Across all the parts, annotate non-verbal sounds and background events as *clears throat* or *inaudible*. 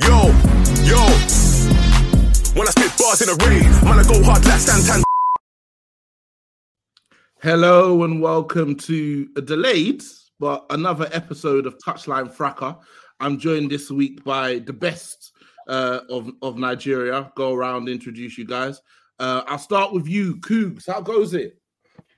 Yo, yo. When I spit bars in the rain, man, I go hard like Stanton. Hello and welcome to a delayed but another episode of Touchline Fracas. I'm joined this week by the best uh, of of Nigeria. Go around, introduce you guys. Uh, I'll start with you, Koogs. How goes it?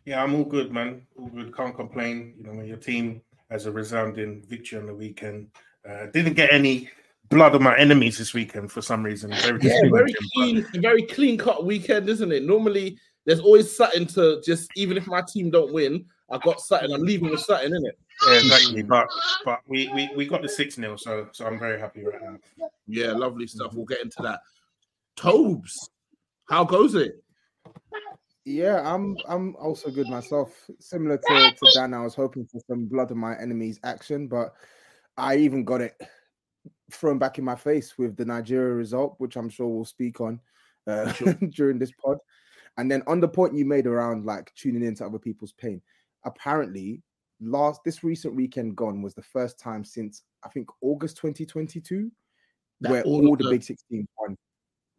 Yeah, I'm all good, man. All good. Can't complain. You know, when your team has a resounding victory on the weekend, uh, didn't get any blood of my enemies this weekend for some reason. Very yeah, very clean, very clean cut weekend, isn't it? Normally, there's always something to just even if my team don't win, I got something. I'm leaving with something in it. Yeah, exactly. But but we we, we got the six 0 so so I'm very happy right now. Yeah, lovely stuff. We'll get into that. Tobes, how goes it? Yeah, I'm I'm also good myself. Similar to, to Dan, I was hoping for some blood of my enemies action, but I even got it thrown back in my face with the Nigeria result, which I'm sure we'll speak on uh, *laughs* during this pod. And then on the point you made around like tuning into other people's pain, apparently last this recent weekend gone was the first time since I think August 2022 that where all, all the, the Big 16 won.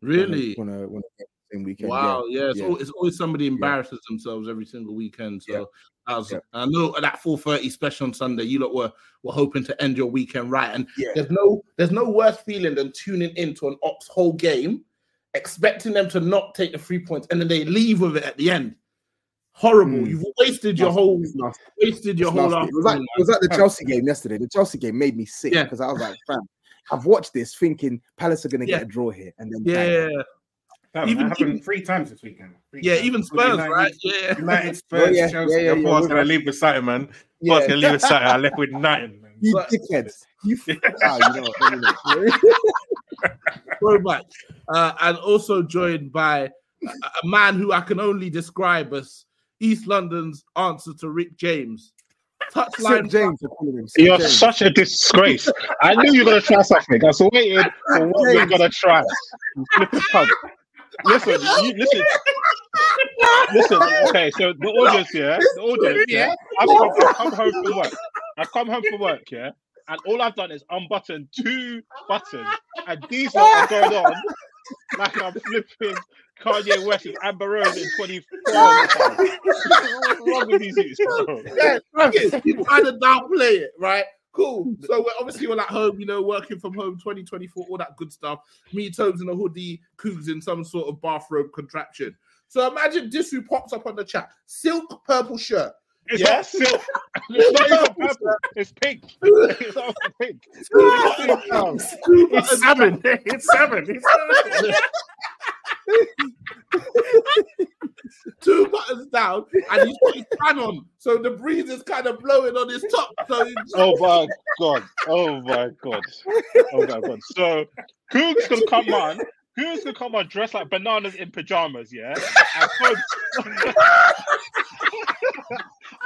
Really? Wanna, wanna, same weekend. Wow, yeah, yeah, it's, yeah. Always, it's, Always, somebody embarrasses yeah. themselves every single weekend. So I was, I know that 4:30 special on Sunday, you lot were were hoping to end your weekend right. And there's no there's no worse feeling than tuning into an Ops whole game, expecting them to not take the three points, and then they leave with it at the end. Horrible! Mm. You've wasted your whole wasted your whole. It was like it was like the Chelsea game yesterday. The Chelsea game made me sick because I was like, fam. I've watched this thinking Palace are going to get a draw here, and then yeah, that even, happened even, three times this weekend. Three yeah, times. even Spurs, United, right? Yeah, United, *laughs* Spurs, oh, yeah, Chelsea. Yeah, yeah, yeah, I was going to leave with something, man. Yeah. I was going to leave with something. I left with *laughs* nothing. Man. You dickheads. You, oh, *laughs* you know, Very much. Uh, and also joined by a man who I can only describe as East London's answer to Rick James. Touchline James. You're James. such a disgrace. I knew you were going to try something. I was waiting for what you're going to try. Listen, you, listen, listen. Okay, so the audience, yeah, the audience, yeah. I've come, I've come home from work. I've come home from work, yeah, and all I've done is unbutton two buttons, and these are going on like I'm flipping Kanye West and Amber Rose in 24. What's wrong with these dudes, you kind of downplay it, right? Cool. *laughs* So we're obviously all at home, you know, working from home 2024, all that good stuff. Me, Tobes in a hoodie, Koogs in some sort of bathrobe contraption. So imagine this who pops up on the chat. Silk purple shirt. *laughs* *laughs* It's yeah? silk. It's not purple. It's pink. It's not pink. It's seven. It's seven. It's seven. *laughs* two buttons down, and he's got his fan on, so the breeze is kind of blowing on his top. So oh my god! Oh my god! Oh my god! So Koog's gonna come on. Who's gonna come on dressed like bananas in pajamas? Yeah, *laughs* and Tobes, *laughs*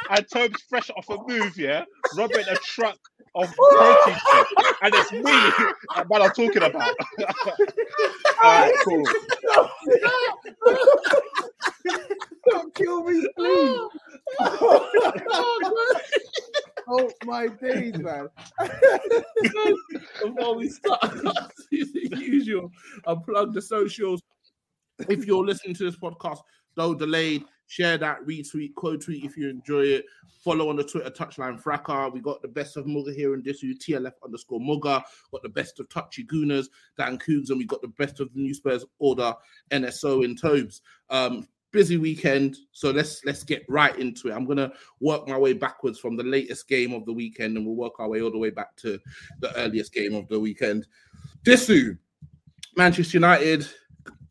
and Tobes fresh off a move. Yeah, rubbing a truck of protein shake, and it's me that man I'm talking about. *laughs* All right, cool. Don't kill me, please. oh my days, man. Before we start, as usual, I'll plug the socials. If you're listening to this podcast, though delayed, share that, retweet, quote tweet if you enjoy it. Follow on the Twitter touchline Fracas. We got the best of Mugga here in this TLF underscore Mugga. Got the best of Touchy Gooners, Dan Koogs, and we got the best of the New Spurs Order, NSO in Tobes. Um, busy weekend, so let's let's get right into it. I'm gonna work my way backwards from the latest game of the weekend, and we'll work our way all the way back to the earliest game of the weekend. Disu, Manchester United,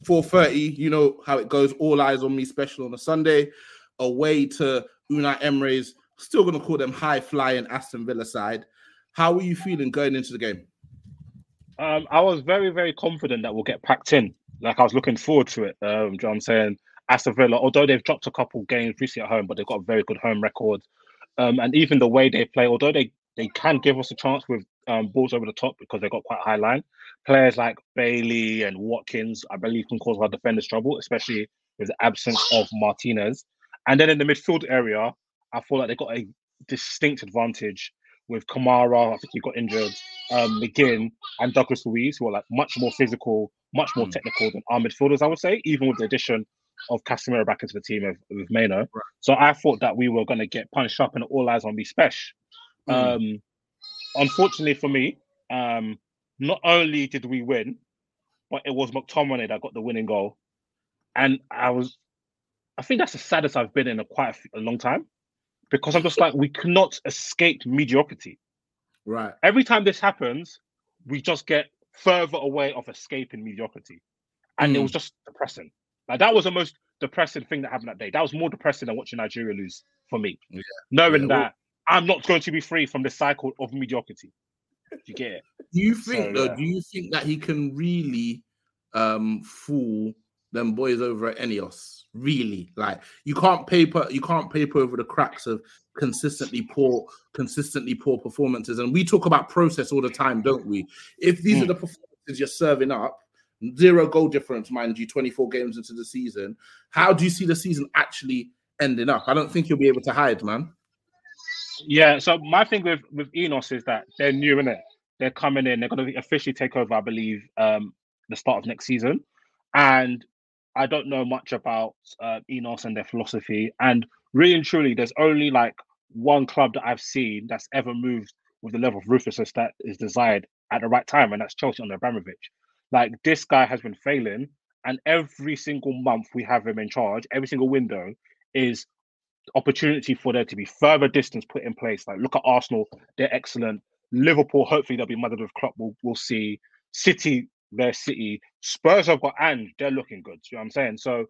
4:30. You know how it goes. All eyes on me special on a Sunday, away to Unai Emery's. Still gonna call them high flying Aston Villa side. How are you feeling going into the game? Um, I was very, very confident that we'll get packed in. Like I was looking forward to it. Um, you know what I'm saying? Aston Villa, although they've dropped a couple games recently at home, but they've got a very good home record. Um, and even the way they play, although they, they can give us a chance with um, balls over the top because they've got quite a high line, players like Bailey and Watkins, I believe, can cause our defenders trouble, especially with the absence of Martinez. And then in the midfield area, I feel like they've got a distinct advantage with Kamara, I think he got injured, um, McGinn, and Douglas Luiz, who are like much more physical, much more technical than our midfielders, I would say, even with the addition of Casemiro back into the team of, with Mainoo. Right. So I thought that we were going to get punched up and all eyes on me special. Mm. Um, unfortunately for me, um, not only did we win, but it was McTominay that got the winning goal. And I was, I think that's the saddest I've been in a quite a, a long time because I'm just like, we cannot escape mediocrity. Right. Every time this happens, we just get further away of escaping mediocrity. And mm. it was just depressing. Like that was the most depressing thing that happened that day. That was more depressing than watching Nigeria lose for me. Yeah. Knowing yeah, well, that I'm not going to be free from the cycle of mediocrity. Do you get it? Do you think so, though? Yeah. Do you think that he can really um fool them boys over at Ineos? Really? Like you can't paper you can't paper over the cracks of consistently poor, consistently poor performances. And we talk about process all the time, don't we? If these mm. are the performances you're serving up, Zero goal difference, mind you, 24 games into the season. How do you see the season actually ending up? I don't think you'll be able to hide, man. Yeah, so my thing with with Ineos is that they're new in it. They're coming in. They're going to officially take over, I believe, um, the start of next season. And I don't know much about uh, Ineos and their philosophy. And really and truly, there's only like one club that I've seen that's ever moved with the level of ruthlessness that is desired at the right time, and that's Chelsea under Abramovich. Like this guy has been failing, and every single month we have him in charge, every single window is opportunity for there to be further distance put in place. Like look at Arsenal, they're excellent. Liverpool, hopefully they'll be mothered with Klopp. We'll, we'll see. City, their City. Spurs have got and they're looking good. You know what I'm saying? So,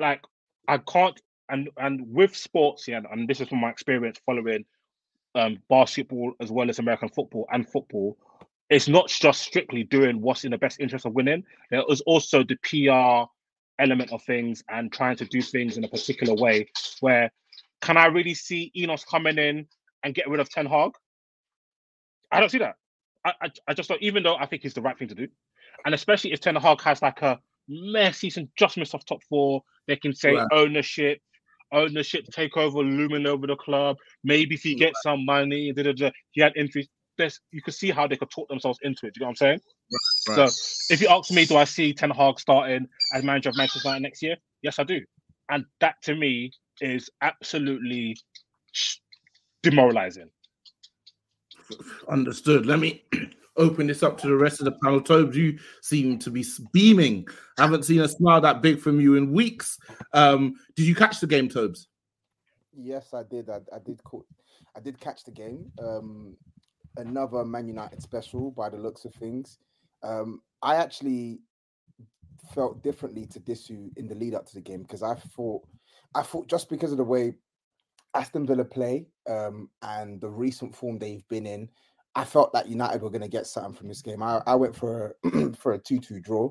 like, I can't and and with sports, yeah, and this is from my experience following um basketball as well as American football and football it's not just strictly doing what's in the best interest of winning. There is also the PR element of things and trying to do things in a particular way. Where can I really see Ineos coming in and get rid of Ten Hag? I don't see that. I, I, I just don't, even though I think it's the right thing to do. And especially if Ten Hag has like a mere season just missed off top four, they can say right. ownership, ownership take over, looming over the club. Maybe if he gets some money, da, da, da, he had interest there's you can see how they could talk themselves into it. Do you know what I'm saying? Right. So if you ask me, do I see Ten Hag starting as manager of Manchester United next year? Yes, I do. And that to me is absolutely demoralizing. Understood. Let me *clears throat* open this up to the rest of the panel. Tobes, you seem to be beaming. I haven't seen a smile that big from you in weeks. Um, did you catch the game, Tobes? Yes, I did. I, I did. Call, I did catch the game. Um, another Man United special by the looks of things. Um, I actually felt differently to Disu in the lead up to the game because I thought, I thought just because of the way Aston Villa play um, and the recent form they've been in, I felt that United were going to get something from this game. I, I went for a, *clears throat* for a two-two draw.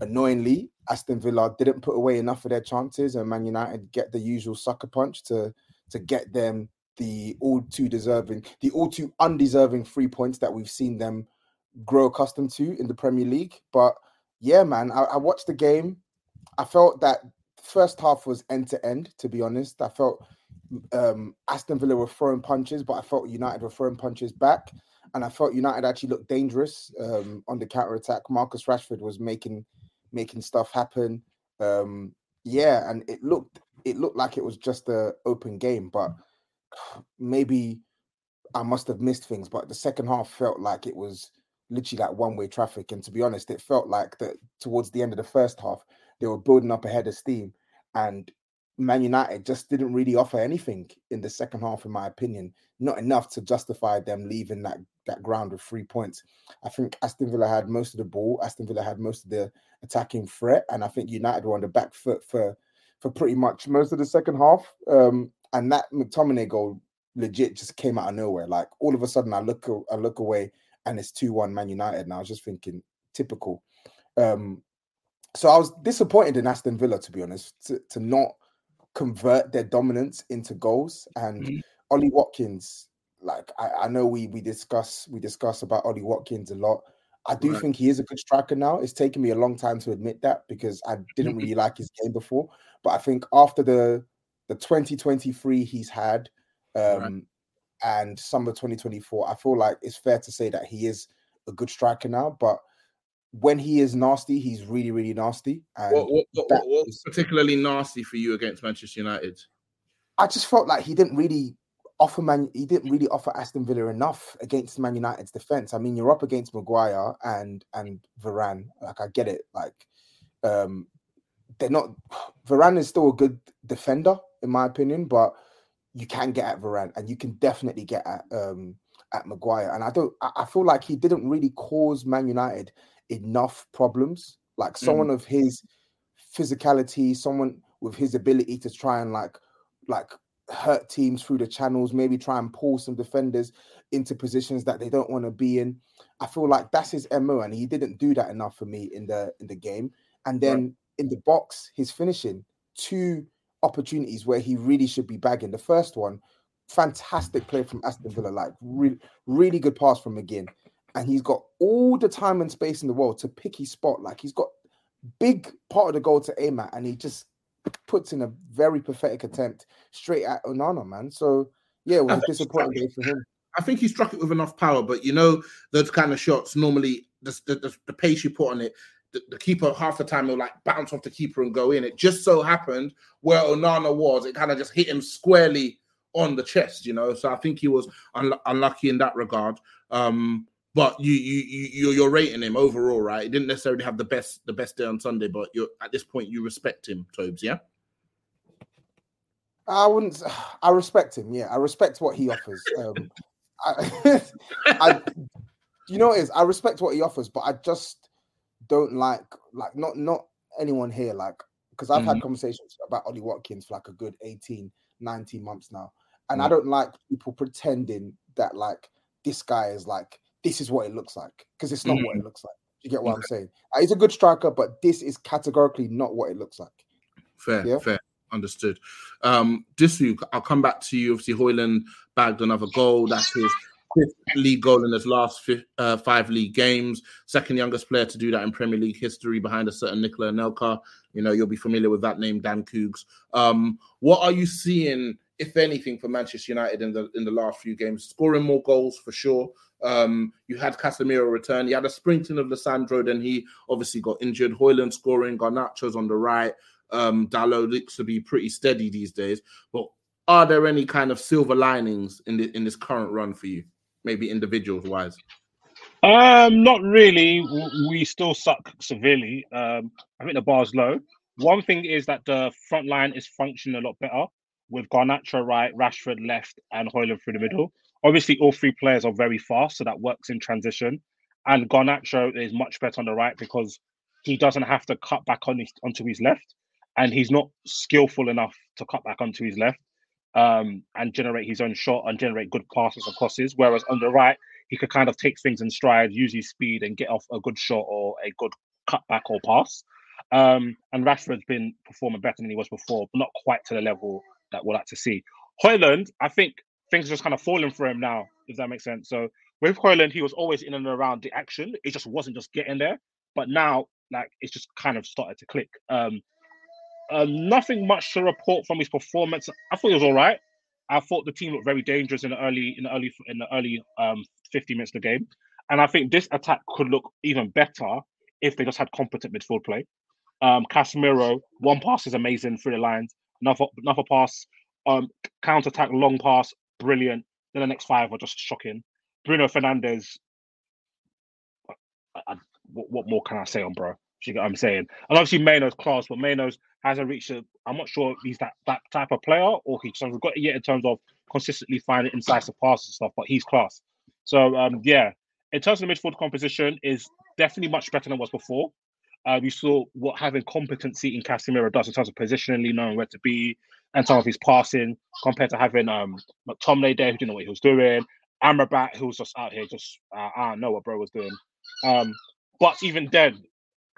Annoyingly, Aston Villa didn't put away enough of their chances, and Man United get the usual sucker punch to to get them the all too deserving, the all too undeserving three points that we've seen them grow accustomed to in the Premier League. But yeah, man, I, I watched the game. I felt that first half was end to end. To be honest, I felt um, Aston Villa were throwing punches, but I felt United were throwing punches back, and I felt United actually looked dangerous um, on the counter attack. Marcus Rashford was making making stuff happen. Um, yeah, and it looked it looked like it was just a open game, but maybe I must have missed things. But the second half felt like it was literally like one way traffic. And to be honest, it felt like that towards the end of the first half, they were building up ahead of steam. And Man United just didn't really offer anything in the second half, in my opinion. Not enough to justify them leaving that, that ground with three points. I think Aston Villa had most of the ball. Aston Villa had most of the attacking threat, and I think United were on the back foot for for pretty much most of the second half. Um, and that McTominay goal legit just came out of nowhere. Like all of a sudden, I look I look away and it's 2 1 Man United. And I was just thinking, typical. Um, so I was disappointed in Aston Villa, to be honest, to, to not convert their dominance into goals. And mm-hmm. Ollie Watkins, like I, I, know we we discuss we discuss about Ollie Watkins a lot. I do right. think he is a good striker now. It's taken me a long time to admit that because I didn't mm-hmm. really like his game before. But I think after the the 2023 he's had, um, right and summer 2024, I feel like it's fair to say that he is a good striker now. But when he is nasty, he's really, really nasty. And what, what, what, what's particularly nasty for you against Manchester United? I just felt like he didn't really offer man he didn't really offer Aston Villa enough against Man United's defense. I mean, you're up against Maguire and and Varane. Like I get it. Like um they're not *sighs* Varane is still a good defender in my opinion, but you can get at Varane and you can definitely get at um at Maguire. And I don't I feel like he didn't really cause Man United enough problems. Like someone mm. of his physicality, someone with his ability to try and like like hurt teams through the channels, maybe try and pull some defenders into positions that they don't want to be in. I feel like that's his MO, and he didn't do that enough for me in the in the game. And then right. in the box, his finishing, two opportunities where he really should be bagging. The first one, fantastic play from Aston Villa, like really, really good pass from McGinn. And he's got all the time and space in the world to pick his spot. Like he's got big part of the goal to aim at, and he just puts in a very pathetic attempt straight at Onana, man. So yeah, it was a disappointing day for him. I think he struck it with enough power, but you know those kind of shots normally the, the, the pace you put on it the, the, keeper half the time will like bounce off the keeper and go in. It just so happened where Onana was, it kind of just hit him squarely on the chest, you know. So I think he was un- unlucky in that regard. Um, but you you you you're rating him overall, right? He didn't necessarily have the best the best day on Sunday, but you're at this point you respect him, Tobes, yeah. I wouldn't. *sighs* I respect him. Yeah, I respect what he offers. Um, *laughs* I, *laughs* I, you know, what is I respect what he offers, but I just don't like like not not anyone here like because I've mm-hmm. had conversations about Ollie Watkins for like a good 18, 19 months now. And mm-hmm. I don't like people pretending that like this guy is like this is what it looks like because it's not mm-hmm. what it mm-hmm. looks like. You get what okay. I'm saying? Uh, he's a good striker, but this is categorically not what it looks like. Fair, yeah? fair. Understood. Um, this week, I'll come back to you. Obviously, Højlund bagged another goal. That's his fifth league goal in his last fifth, uh, five league games. Second youngest player to do that in Premier League history, behind a certain Nicola Anelka. You know, you'll be familiar with that name, Dan Koogs. Um, what are you seeing, if anything, for Manchester United in the in the last few games? Scoring more goals for sure. Um, you had Casemiro return. You had a sprinting of Lisandro, then he obviously got injured. Højlund scoring, Garnacho's on the right. Um, Dalot looks to be pretty steady these days. But are there any kind of silver linings in the, in this current run for you? Maybe individuals wise? Um, not really. We still suck severely. Um, I think the bar's low. One thing is that the front line is functioning a lot better with Garnacho right, Rashford left, and Højlund through the middle. Obviously, all three players are very fast, so that works in transition. And Garnacho is much better on the right because he doesn't have to cut back on his, onto his left, and he's not skillful enough to cut back onto his left um, and generate his own shot and generate good passes and crosses. Whereas on the right, he could kind of take things in stride, use his speed, and get off a good shot or a good cutback or pass. Um, and Rashford's been performing better than he was before, but not quite to the level that we'd like to see. Højlund, I think things are just kind of falling for him now, if that makes sense. So with Højlund, he was always in and around the action. It just wasn't just getting there. But now, like, it's just kind of started to click. Um, uh, nothing much to report from his performance. I thought he was all right. I thought the team looked very dangerous in the early in the early in the early um 50 minutes of the game. And I think this attack could look even better if they just had competent midfield play. Um, Casemiro, one pass is amazing through the lines. Another another pass, um, counter attack, long pass, brilliant. Then the next five were just shocking. Bruno Fernandes. I, I, what, what more can I say on bro? You get what I'm saying? And obviously Mainoo's class, but Mainoo's hasn't reached a. I'm not sure if he's that that type of player or he just hasn't got it yet in terms of consistently finding incisive passes and stuff. But he's class. So um, yeah, in terms of the midfield composition, is definitely much better than it was before. Uh, we saw what having competency in Casemiro does in terms of positionally knowing where to be and some of his passing compared to having um McTominay there who didn't know what he was doing, Amrabat who was just out here just uh, I don't know what bro was doing. Um, but even then,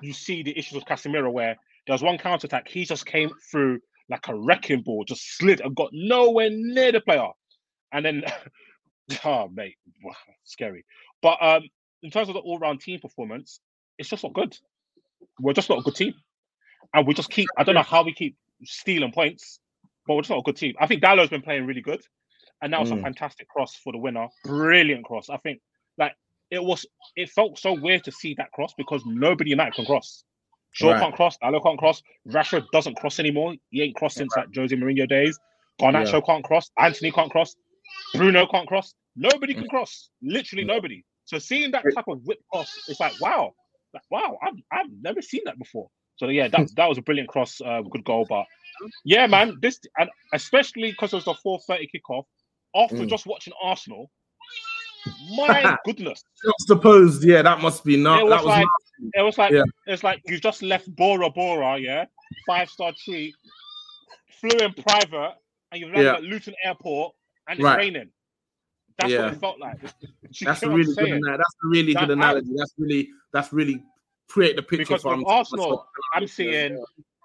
you see the issues with Casemiro where there was one counter attack, he just came through like a wrecking ball, just slid and got nowhere near the player, and then *laughs* oh mate, scary. But um, in terms of the all-round team performance, it's just not good. We're just not a good team, and we just keep. I don't know how we keep stealing points, but we're just not a good team. I think Dalot's been playing really good, and that was Mm. a fantastic cross for the winner. Brilliant cross. I think like it was. It felt so weird to see that cross because nobody United can cross. Shaw Right. can't cross. Dalot can't cross. Rashford doesn't cross anymore. He ain't crossed since like Jose Mourinho days. Garnacho Yeah. can't cross. Antony can't cross. Bruno can't cross. Nobody can cross. Literally nobody. So seeing that type of whip cross, it's like wow, like, wow. I've I've never seen that before. So yeah, that that was a brilliant cross, uh, good goal. But yeah, man, this and especially because it was the four thirty kickoff. After Mm. just watching Arsenal, my *laughs* goodness, Juxtaposed, yeah, that must be not. it was that was like. It was like Yeah. it's like you just left Bora Bora, yeah, five star treat, flew in private, and you've landed Yeah. at Luton Airport, and it's Right. raining. That's Yeah. what it felt like. *laughs* That's a really good. ana- That's a really That- good analogy. That's really that's really create the picture Because for I'm- Arsenal, I'm seeing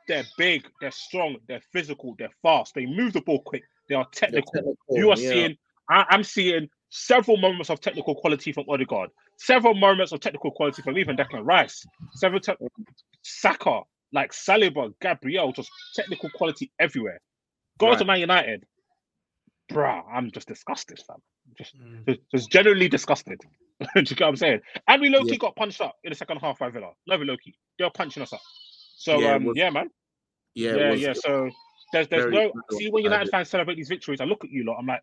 they're big, they're strong, they're physical, they're fast, they move the ball quick, they are technical. technical, you are yeah. seeing, I'm seeing several moments of technical quality from Odegaard, several moments of technical quality from even Declan Rice, several te- Saka, like Saliba, Gabriel, just technical quality everywhere. Go to Man United, bruh, I'm just disgusted, fam. Just, just, just generally disgusted. *laughs* Do you get what I'm saying? And we low key Yeah. got punched up in the second half by Villa. No, we low key. They were punching us up. So Yeah, um, was- yeah, man. Yeah, yeah, was- yeah. So there's there's no see when United fans celebrate these victories. I look at you lot. I'm like,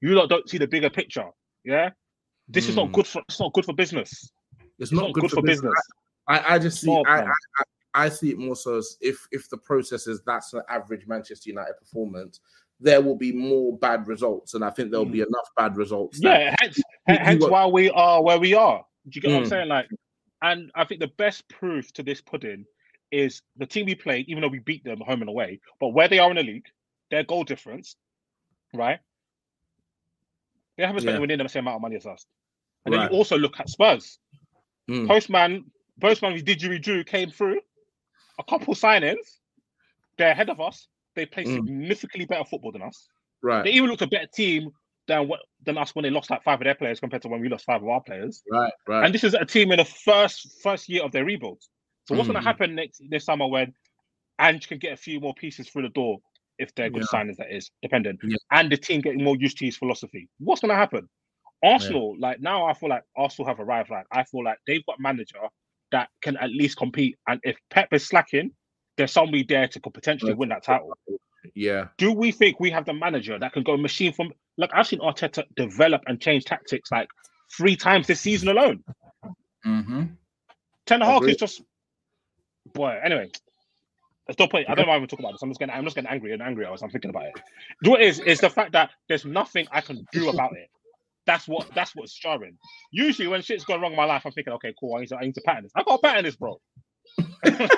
you lot don't see the bigger picture. Yeah, this is not Mm. good for it's not good for business. It's not, good, for business. I, I just see. I, I. I I see it more so as if if the process is that's an average Manchester United performance, there will be more bad results, and I think there'll be enough bad results. Mm. Yeah, hence hence why we are where we are. Do you get what I'm Mm. saying? Like, and I think the best proof to this pudding is the team we played, even though we beat them home and away, but where they are in the league, their goal difference, right? They haven't spent Yeah. within the same amount of money as us. And then you also look at Spurs. Mm. Postman, Postman with didgeridoo came through, a couple signings, they're ahead of us. They play Mm. significantly better football than us. Right. They even looked a better team than what than us when they lost like five of their players compared to when we lost five of our players. Right, right. And this is a team in the first first year of their rebuild. So what's going Mhm. to happen next this summer when Ange can get a few more pieces through the door if they're good Yeah. signings, that is dependent, Yeah. and the team getting more used to his philosophy. What's going to happen? Arsenal, like now, I feel like Arsenal have arrived. Like I feel like they've got a manager that can at least compete, and if Pep is slacking, there's somebody there to potentially win that title. Yeah. Do we think we have the manager that can go machine from like I've seen Arteta develop and change tactics like three times this season alone? Mm-hmm. Ten Hag is just boy. Anyway, let's not. I don't mind even talking about this. I'm just getting. I'm just getting angry and angry as I'm thinking about it. Do what it is is the fact that there's nothing I can do about it. That's what. That's what's jarring. Usually when shit's gone wrong in my life, I'm thinking, okay, cool. I need to. I need to pattern this. I got to pattern this, bro. *laughs* Get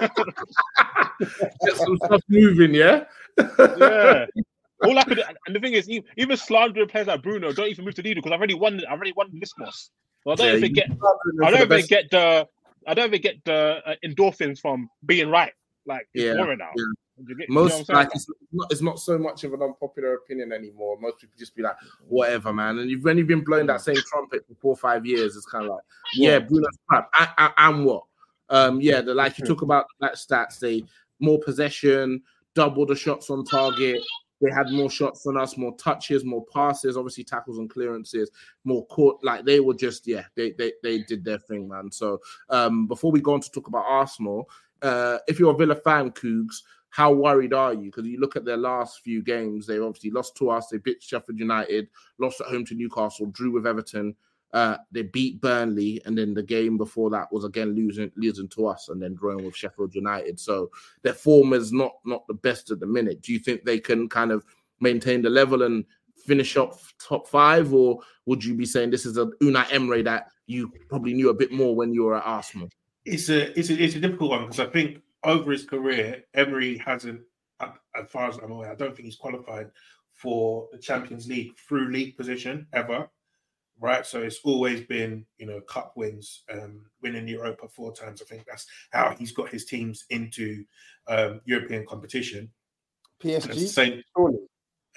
some stuff moving, yeah. Yeah. all I could, and the thing is, even, even slandering players like Bruno don't even move to leader because I've already won. I've already won Lismos. So I don't Yeah, even get. I don't even best- get the. I don't even get the uh, endorphins from being right. Like it's Yeah, boring now. yeah. Get- you know Most like it's not, it's not so much of an unpopular opinion anymore. Most people just be like, whatever, man. And you've only been blowing that same trumpet for four or five years. It's kind of like, yeah, Bruno's crap. And, and, and what? Um, yeah, the, like you talk about that stats, they more possession, double the shots on target. They had more shots than us, more touches, more passes, obviously tackles and clearances, more court. Like they were just, yeah, they they, they did their thing, man. So um, before we go on to talk about Arsenal, uh, if you're a Villa fan, Koogs, how worried are you? Because you look at their last few games, they obviously lost to us, they beat Sheffield United, lost at home to Newcastle, drew with Everton, uh, they beat Burnley, and then the game before that was again losing losing to us, and then drawing with Sheffield United. So their form is not not the best at the minute. Do you think they can kind of maintain the level and finish up top five, or would you be saying this is a Unai Emery that you probably knew a bit more when you were at Arsenal? It's a it's a it's a difficult one because I think over his career, Emery hasn't, as far as I'm aware, I don't think he's qualified for the Champions League through league position ever. Right, so it's always been you know cup wins, um, winning Europa four times. I think that's how he's got his teams into um, European competition. And it's the PSG. same,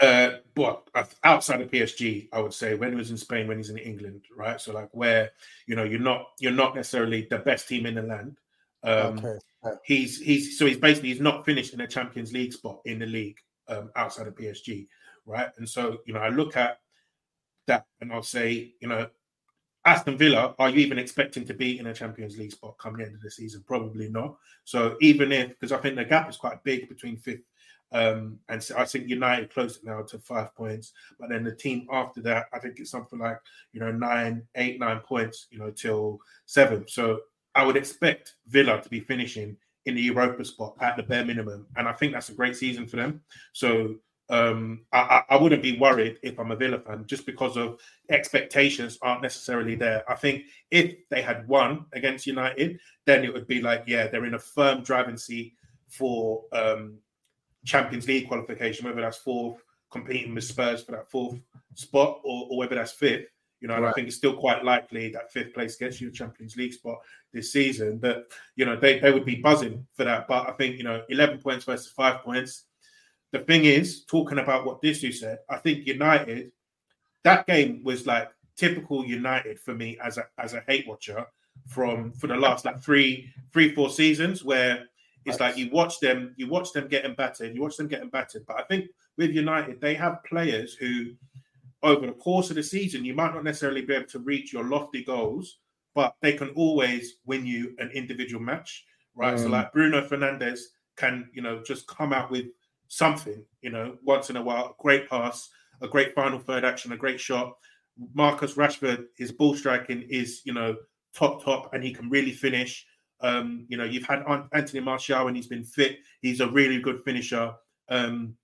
uh, but outside of PSG, I would say when he was in Spain, when he's in England, right? So like where you know you're not you're not necessarily the best team in the land. Um, Okay. He's he's so he's basically he's not finished in a Champions League spot in the league um, outside of PSG, right? And so you know I look at that and I'll say you know Aston Villa, are you even expecting to be in a Champions League spot come the end of the season? Probably not. So even if, because I think the gap is quite big between fifth um, and so I think United closed it now to five points, but then the team after that, I think it's something like you know nine, eight, nine points, you know, till seven. So I would expect Villa to be finishing in the Europa spot at the bare minimum, and I think that's a great season for them. So um, I I wouldn't be worried if I'm a Villa fan just because of expectations aren't necessarily there. I think if they had won against United, then it would be like, yeah, they're in a firm driving seat for um, Champions League qualification, whether that's fourth, competing with Spurs for that fourth spot, or, or whether that's fifth. You know, and I think it's still quite likely that fifth place gets you a Champions League spot this season. But you know, they, they would be buzzing for that. But I think you know, eleven points versus five points. The thing is, talking about what Disu said, I think United, that game was like typical United for me as a as a hate watcher from for the last like three three four seasons where it's like you watch them you watch them getting battered you watch them getting battered but I think with United they have players who over the course of the season you might not necessarily be able to reach your lofty goals but they can always win you an individual match right so Mm. like Bruno Fernandes can you know just come out with something you know once in a while a great pass a great final third action a great shot Marcus Rashford, his ball striking is, you know, top, top, and he can really finish. Um, you know, you've had Anthony Martial when he's been fit. He's a really good finisher. Um,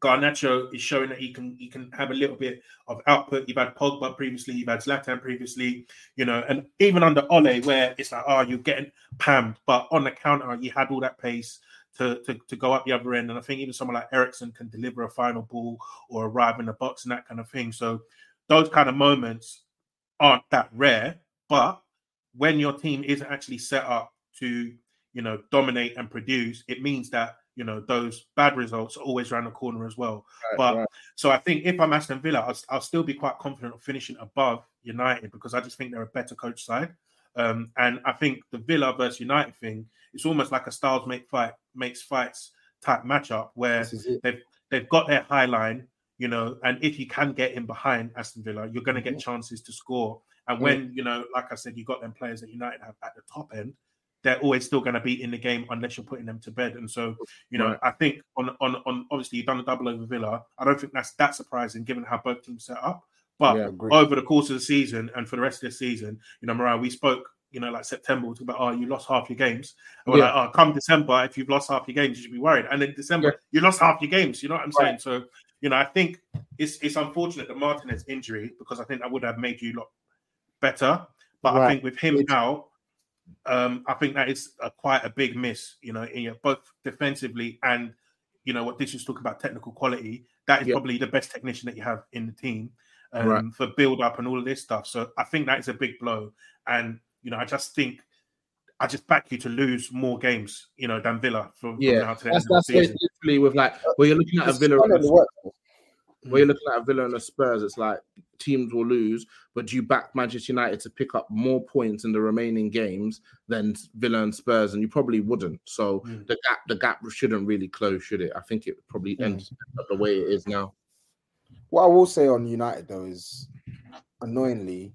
Garnacho is showing that he can he can have a little bit of output. You've had Pogba previously, you've had Zlatan previously, you know, and even under Ole, where it's like, oh, you're getting pammed, but on the counter, you had all that pace to, to, to go up the other end. And I think even someone like Eriksen can deliver a final ball or arrive in the box and that kind of thing. So those kind of moments aren't that rare, but when your team isn't actually set up to, you know, dominate and produce, it means that you know those bad results are always around the corner as well. Right, but right. so I think if I'm Aston Villa, I'll, I'll still be quite confident of finishing above United because I just think they're a better coach side. Um, and I think the Villa versus United thing, it's almost like a styles make fight makes fights type matchup where they've they've got their high line, you know, and if you can get in behind Aston Villa, you're going to get chances to score. And when you know, like I said, you got them players that United have at the top end, they're always still going to be in the game unless you're putting them to bed. And so, you know, Right. I think on on on obviously you've done a double over Villa. I don't think that's that surprising given how both teams set up. But Yeah, over the course of the season and for the rest of the season, you know, Morayo, we spoke, you know, like September, we talked about, oh, you lost half your games. And we're Yeah. like, oh, come December, if you've lost half your games, you should be worried. And in December, you lost half your games. You know what I'm saying? So, you know, I think it's it's unfortunate that Martinez injury because I think that would have made you look better. But I think with him out, um, I think that is a, quite a big miss, you know, in your both defensively and you know what Disu was talking about technical quality. that is probably the best technician that you have in the team um, right. for build up and all of this stuff. So I think that is a big blow. And you know, I just think I just back you to lose more games, you know, than Villa from, yeah. from now to the that's, that's literally with like where you're looking at a Villa. And a, where you're looking at a Villa and the Spurs, it's like teams will lose, but do you back Manchester United to pick up more points in the remaining games than Villa and Spurs? And you probably wouldn't. So mm. the gap, the gap shouldn't really close, should it? I think it probably mm. ends up the way it is now. What I will say on United though is, annoyingly,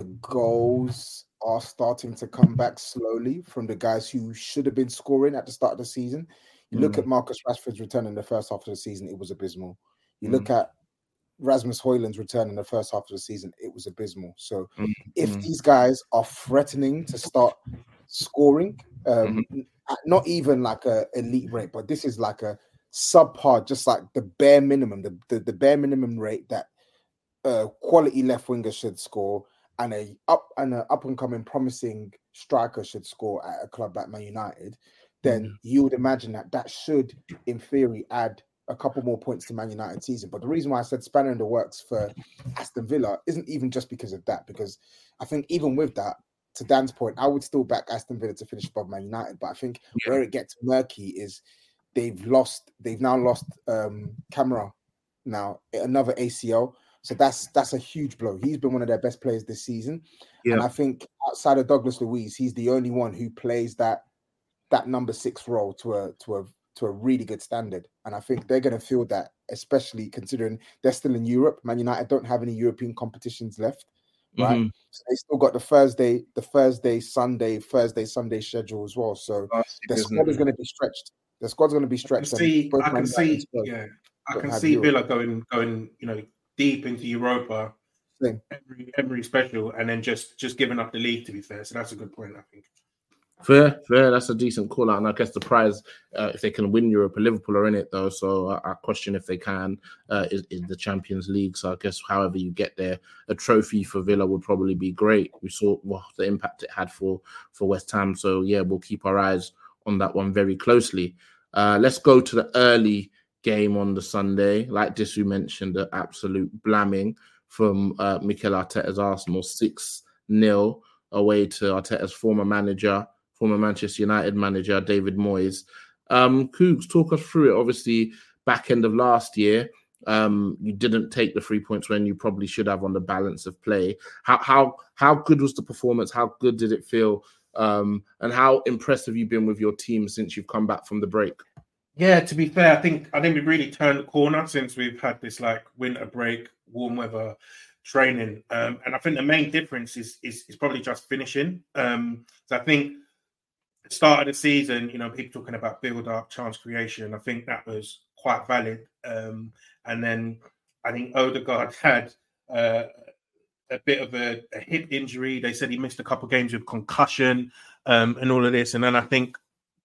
the goals are starting to come back slowly from the guys who should have been scoring at the start of the season. You mm. look at Marcus Rashford's return in the first half of the season, it was abysmal. You mm. look at Rasmus Højlund's return in the first half of the season, it was abysmal. So mm. if mm. these guys are threatening to start scoring, um, mm-hmm. not even like a elite rate, but this is like a subpar, just like the bare minimum, the, the, the bare minimum rate that uh, quality left winger should score and a up and an up and coming promising striker should score at a club like Man United, then mm. you would imagine that that should, in theory, add a couple more points to Man United season. But the reason why I said spanner in the works for Aston Villa isn't even just because of that, because I think even with that, to Dan's point, I would still back Aston Villa to finish above Man United. But I think yeah. where it gets murky is they've lost, they've now lost um Kamara now, another ACL. So that's that's a huge blow. He's been one of their best players this season, yeah. and I think outside of Douglas Luiz, he's the only one who plays that that number six role to a to a to a really good standard. And I think they're going to feel that, especially considering they're still in Europe. Man United don't have any European competitions left, right? Mm-hmm. So they still got the Thursday, the Thursday, Sunday, Thursday, Sunday schedule as well. So the squad is going to be stretched. The squad's going to be stretched. I can see, I can see, yeah, I can see Villa going, going, you know, deep into Europa every every special, and then just just giving up the league. To be fair, so that's a good point. I think. Fair, fair. That's a decent call out, and I guess the prize, uh, if they can win Europa, Liverpool are in it though. So I, I question if they can uh, is, is, the Champions League. So I guess however you get there, a trophy for Villa would probably be great. We saw well, the impact it had for for West Ham. So yeah, we'll keep our eyes on that one very closely. Uh, let's go to the early game on the Sunday. Like Disu mentioned, the absolute blamming from uh, Mikel Arteta's Arsenal, 6 0 away to Arteta's former manager, former Manchester United manager, David Moyes. Um, Koogs, talk us through it. Obviously, back end of last year, um, you didn't take the three points when you probably should have on the balance of play. How how how good was the performance? How good did it feel? Um, and how impressive have you been with your team since you've come back from the break? Yeah, to be fair, I think I think we've really turned the corner since we've had this like winter break, warm weather training, um, and I think the main difference is is, is probably just finishing. Um, so I think start of the season, you know, people talking about build up, chance creation. I think that was quite valid, um, and then I think Odegaard had uh, a bit of a, a, hip injury. They said he missed a couple of games with concussion um, and all of this, and then I think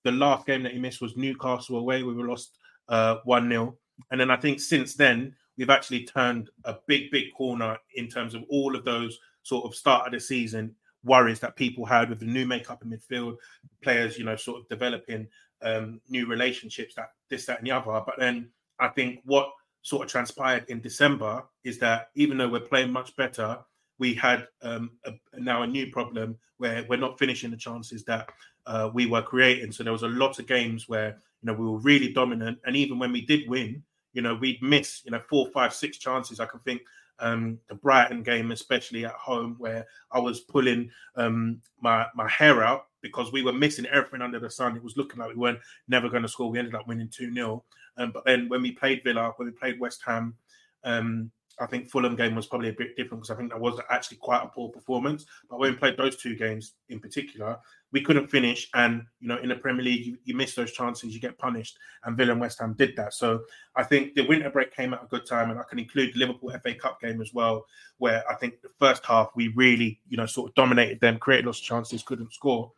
the last game that he missed was Newcastle away. We were lost uh, 1 0. And then I think since then, we've actually turned a big, big corner in terms of all of those sort of start of the season worries that people had with the new makeup in midfield, players, you know, sort of developing um, new relationships, that this, that, and the other. But then I think what sort of transpired in December is that even though we're playing much better, we had um, a, now a new problem where we're not finishing the chances that uh, we were creating. So there was a lot of games where you know, we were really dominant. And even when we did win, you know, we'd miss, you know, four, five, six chances. I can think um, the Brighton game, especially at home, where I was pulling um, my my hair out because we were missing everything under the sun. It was looking like we weren't never going to score. We ended up winning 2 0. Um, but then when we played Villa, when we played West Ham, um, I think Fulham game was probably a bit different because I think that was actually quite a poor performance. But when we played those two games in particular, we couldn't finish. And you know, in the Premier League, you, you miss those chances, you get punished. And Villa and West Ham did that. So I think the winter break came at a good time, and I can include the Liverpool FA Cup game as well, where I think the first half we really, you know, sort of dominated them, created lots of chances, couldn't score.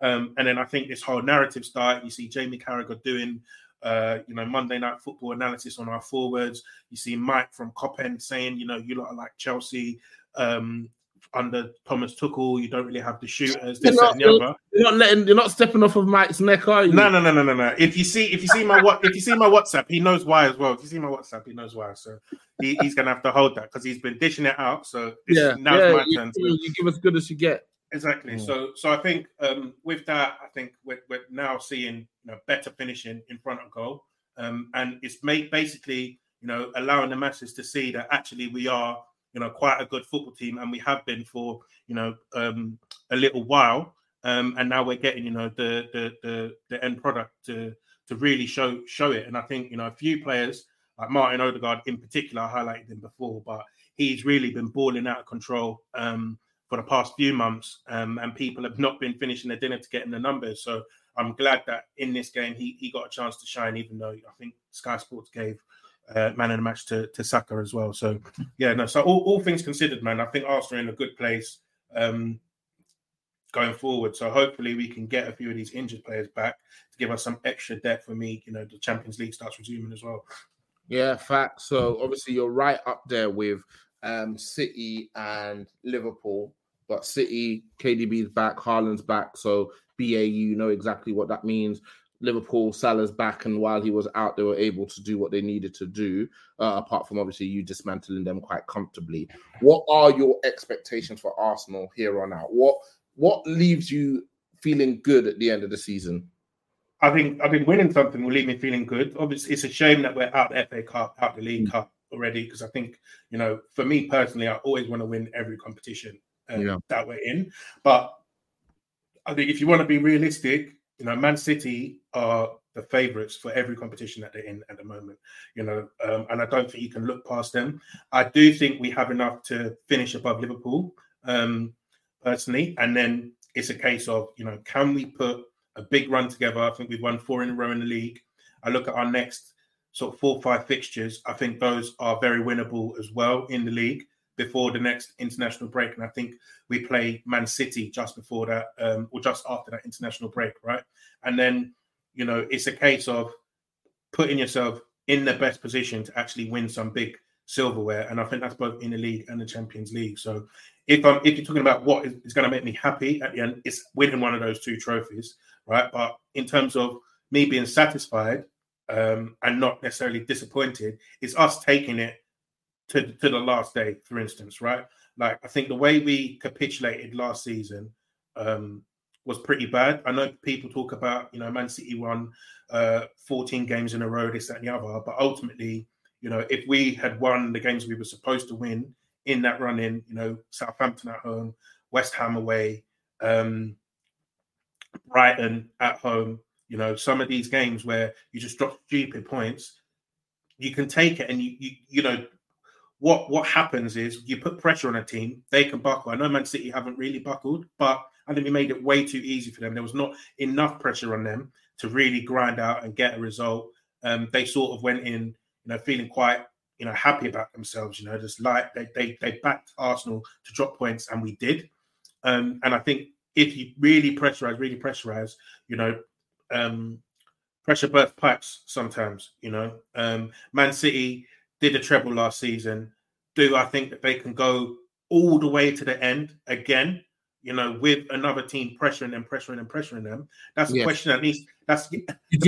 Um, and then I think this whole narrative start. You see Jamie Carragher doing uh, you know, Monday Night Football analysis on our forwards. You see Mike from Coppen saying, you know, you lot are like Chelsea um, under Thomas Tuchel. You don't really have the shooters. This, You're not, and the other. you're not letting, you're not stepping off of Mike's neck, are you? No, no, no, no, no, no. If you see, if you see my what, if you see my WhatsApp, he knows why as well. If you see my WhatsApp, he knows why. So he, he's gonna have to hold that because he's been dishing it out. So Yeah, now yeah. it's my You, turn. you give as good as you get. Exactly. Mm. So, so I think um, with that, I think we're, we're now seeing you know better finishing in front of goal, um, and it's made basically you know allowing the masses to see that actually we are you know quite a good football team, and we have been for you know um, a little while, um, and now we're getting you know the the the, the end product to to really show show it. And I think you know a few players like Martin Odegaard in particular, I highlighted him before, but he's really been balling out of control. Um, for the past few months, um, and people have not been finishing their dinner to get in the numbers. So I'm glad that in this game he, he got a chance to shine, even though I think Sky Sports gave uh, man of the match to, to Saka as well. So yeah, no. So all, all things considered, man, I think Arsenal in a good place um, going forward. So hopefully we can get a few of these injured players back to give us some extra depth for me. You know, the Champions League starts resuming as well. Yeah, fact. So obviously you're right up there with um, City and Liverpool, but City, KDB's back, Haaland's back, so BAU you know exactly what that means. Liverpool, Salah's back, and while he was out, they were able to do what they needed to do. Uh, apart from obviously you dismantling them quite comfortably. What are your expectations for Arsenal here on out? What what leaves you feeling good at the end of the season? I think I think winning something will leave me feeling good. Obviously, it's a shame that we're out the FA Cup, out the League Cup already, because I think you know, for me personally, I always want to win every competition um, Yeah. that we're in. But I think if you want to be realistic, you know, Man City are the favourites for every competition that they're in at the moment. You know, um, and I don't think you can look past them. I do think we have enough to finish above Liverpool, um, personally, and then it's a case of you know, can we put a big run together? I think we've won four in a row in the league. I look at our next sort of four or five fixtures. I think those are very winnable as well in the league before the next international break. And I think we play Man City just before that, um, or just after that international break, right? And then, you know, it's a case of putting yourself in the best position to actually win some big silverware. And I think that's both in the league and the Champions League. So if I'm if you're talking about what is, is going to make me happy at the end, it's winning one of those two trophies, right? But in terms of me being satisfied um, and not necessarily disappointed, it's us taking it to to the last day, for instance, right? Like I think the way we capitulated last season um, was pretty bad. I know people talk about you know Man City won uh, 14 games in a row, this that, and the other, but ultimately, you know, if we had won the games we were supposed to win in that run in, you know, Southampton at home, West Ham away, um, Brighton at home, you know, some of these games where you just drop stupid points, you can take it and you you, you know what what happens is you put pressure on a team, they can buckle. I know Man City haven't really buckled, but I think we made it way too easy for them. There was not enough pressure on them to really grind out and get a result. Um, they sort of went in, you know, feeling quite, you know, happy about themselves. You know, just like they they they backed Arsenal to drop points, and we did. Um, and I think if you really pressurize, really pressurize, you know, um, pressure burst pipes sometimes. You know, um, Man City did a treble last season. Do I think that they can go all the way to the end again? You know, with another team pressuring them, pressuring and pressuring them. That's a question that needs. That's they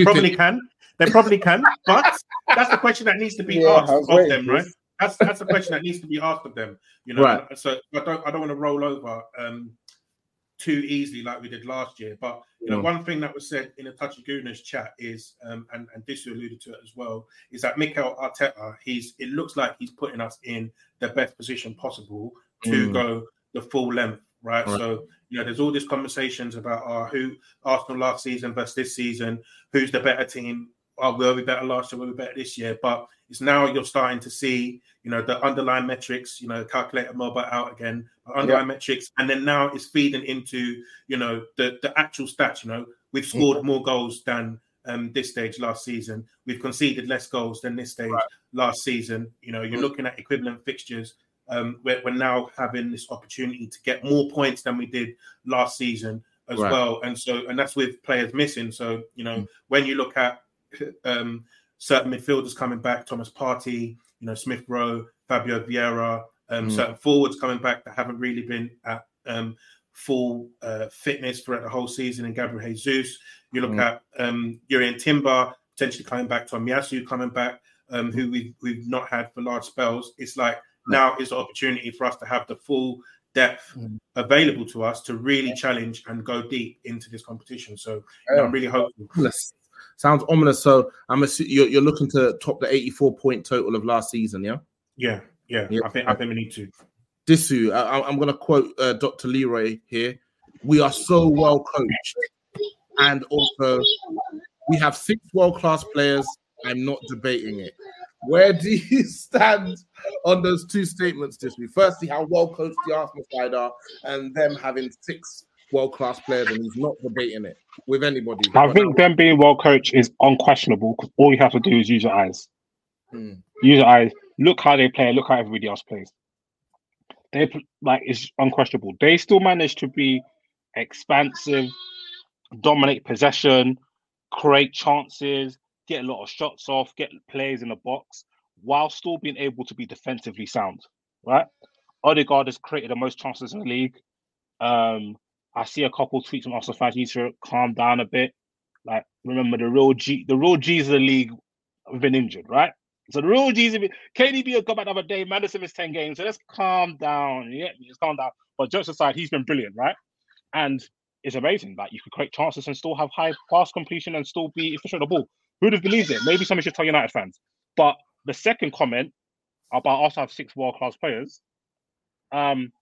probably think- can. They probably can, but that's the question that needs to be Yeah, asked of them, right? That's that's a question that needs to be asked of them. You know, Right. so I don't I don't want to roll over um, too easily like we did last year. But you know, Mm. one thing that was said in a touchy goodness chat is, um, and and Disu alluded to it as well, is that Mikel Arteta, he's it looks like he's putting us in the best position possible to Mm. go the full length, right? Right. So you know, there's all these conversations about uh, who Arsenal last season versus this season, who's the better team. Oh, were we better last year? Were we better this year? But it's now you're starting to see, you know, the underlying metrics. You know, calculator mobile out again, underlying metrics, and then now it's feeding into, you know, the the actual stats. You know, we've scored more goals than um, this stage last season. We've conceded less goals than this stage last season. You know, you're looking at equivalent fixtures. Um, we're, we're now having this opportunity to get more points than we did last season as Right. well, and so and that's with players missing. So you know, when you look at um, certain midfielders coming back, Thomas Partey, you know, Smith Rowe, Fabio Vieira, um, Mm. certain forwards coming back that haven't really been at um, full uh, fitness throughout the whole season, and Gabriel Jesus. You look Mm. at um, Jurrien Timber potentially coming back, Tomiyasu coming back, um, who we've, we've not had for large spells. It's like now is the opportunity for us to have the full depth available to us to really challenge and go deep into this competition. So you know, I'm really hopeful. Sounds ominous. So I'm assu- you're, you're looking to top the 84 point total of last season, yeah? Yeah, yeah. I think I think we need to. Disu, I, I'm going to quote uh, Dr. Leroy here. We are so well coached, and also we have six world class players. I'm not debating it. Where do you *laughs* stand on those two statements, Disu? Firstly, how well coached the Arsenal side are, and them having six world class players, and he's not debating it with anybody. I think them being well coached is unquestionable because all you have to do is use your eyes. Hmm. Use your eyes. Look how they play. Look how everybody else plays. They like it's unquestionable. They still manage to be expansive, dominate possession, create chances, get a lot of shots off, get players in the box, while still being able to be defensively sound. Right? Odegaard has created the most chances in the league. Um, I see a couple tweets from Arsenal fans need to calm down a bit. Like, remember the real G, the real G's of the league have been injured, right? So the real G's, have been- KDB will come back the other day. Maddison missed ten games, so let's calm down. Yeah, just calm down. But jokes aside, he's been brilliant, right? And it's amazing that you could create chances and still have high pass completion and still be efficient with the ball. Who'd have believed it? Maybe somebody should tell United fans. But the second comment about us have six world class players, um,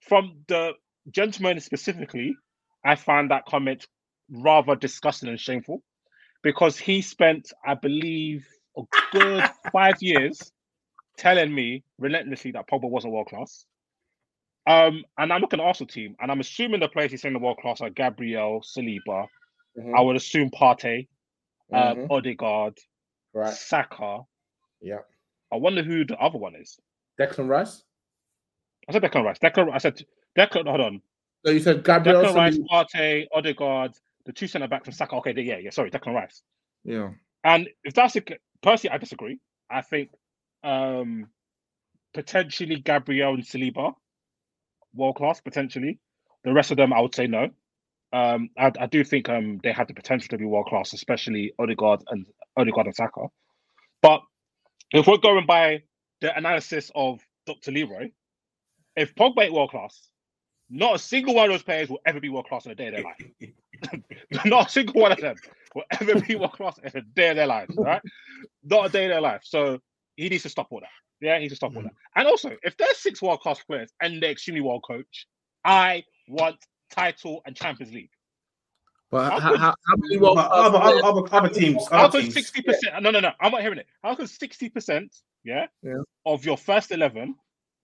from the gentleman specifically, I find that comment rather disgusting and shameful because he spent, I believe, a good *laughs* five years telling me relentlessly that Pogba wasn't world class. Um, and I'm looking at the Arsenal team, and I'm assuming the players he's saying the world class are Gabriel, Saliba. Mhm. I would assume Partey, uh, Mhm. Odegaard, Right. Saka. Yeah. I wonder who the other one is. Declan Rice. I said Declan Rice. Declan. I said Declan. Hold on. No, you said Gabriel. Declan Rice. Partey, Odegaard, the two centre backs from Saka. Okay, yeah, yeah. Sorry, Declan Rice. Yeah. And if that's the personally, I disagree. I think um potentially Gabriel and Saliba, world class, potentially. The rest of them, I would say no. Um, I, I do think um they have the potential to be world class, especially Odegaard and Odegaard and Saka. But if we're going by the analysis of Dr. Leroy, if Pogba ain't world class, not a single one of those players will ever be world class in a day of their life. *laughs* not a single one of them will ever be world class in a day of their lives, right? Not a day of their life. So he needs to stop all that. Yeah, he needs to stop all mm. that. And also, if there's six world class players and they're extremely well coached, I want title and Champions League. But How how, could- how, how many world other, other, other, other teams, How other could teams. sixty percent? No, no, no. I'm not hearing it. How could sixty percent? Yeah, Yeah. of your first eleven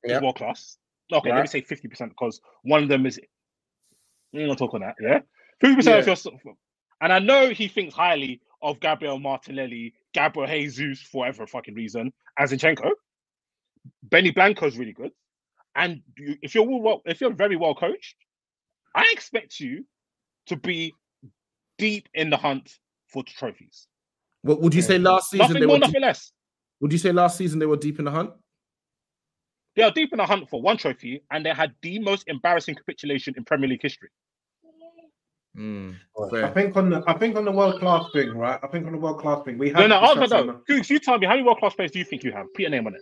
Yeah. world class. Okay, let me say fifty percent because one of them is. We're not talking that. Yeah, fifty percent of your. And I know he thinks highly of Gabriel Martinelli, Gabriel Jesus for whatever fucking reason, and Zinchenko. Benny Blanco is really good, and you, if you're well, if you're very well coached, I expect you to be deep in the hunt for trophies. What would you say last season? Nothing they more, were nothing less. would you say last season they were deep in the hunt? They are deep in the hunt for one trophy, and they had the most embarrassing capitulation in Premier League history. Mm, I think on the I think on the world class thing, right? I think on the world class thing, we have No, no, answer discussed no. on Koogs, you tell me how many world class players do you think you have? Put your name on it.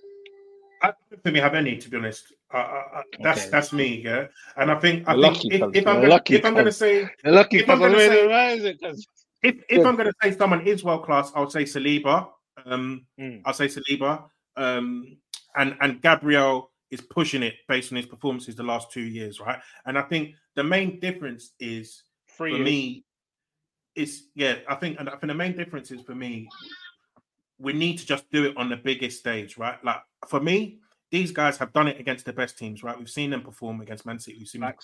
I don't think we have any, to be honest. Uh, uh, that's Okay. that's me, yeah. And I think I Lucky think if, cuz, if I'm gonna, Lucky if I'm gonna say Lucky if I'm gonna say- why is it 'cause- if if I'm gonna say someone is world class, I'll say Saliba. Um, Mm. I'll say Saliba. Um, and and Gabriel is pushing it based on his performances the last two years, right? And I think the main difference is Three for years. me is yeah. I think and I think the main difference is for me we need to just do it on the biggest stage, right? Like for me, these guys have done it against the best teams, right? We've seen them perform against Man City, we've seen them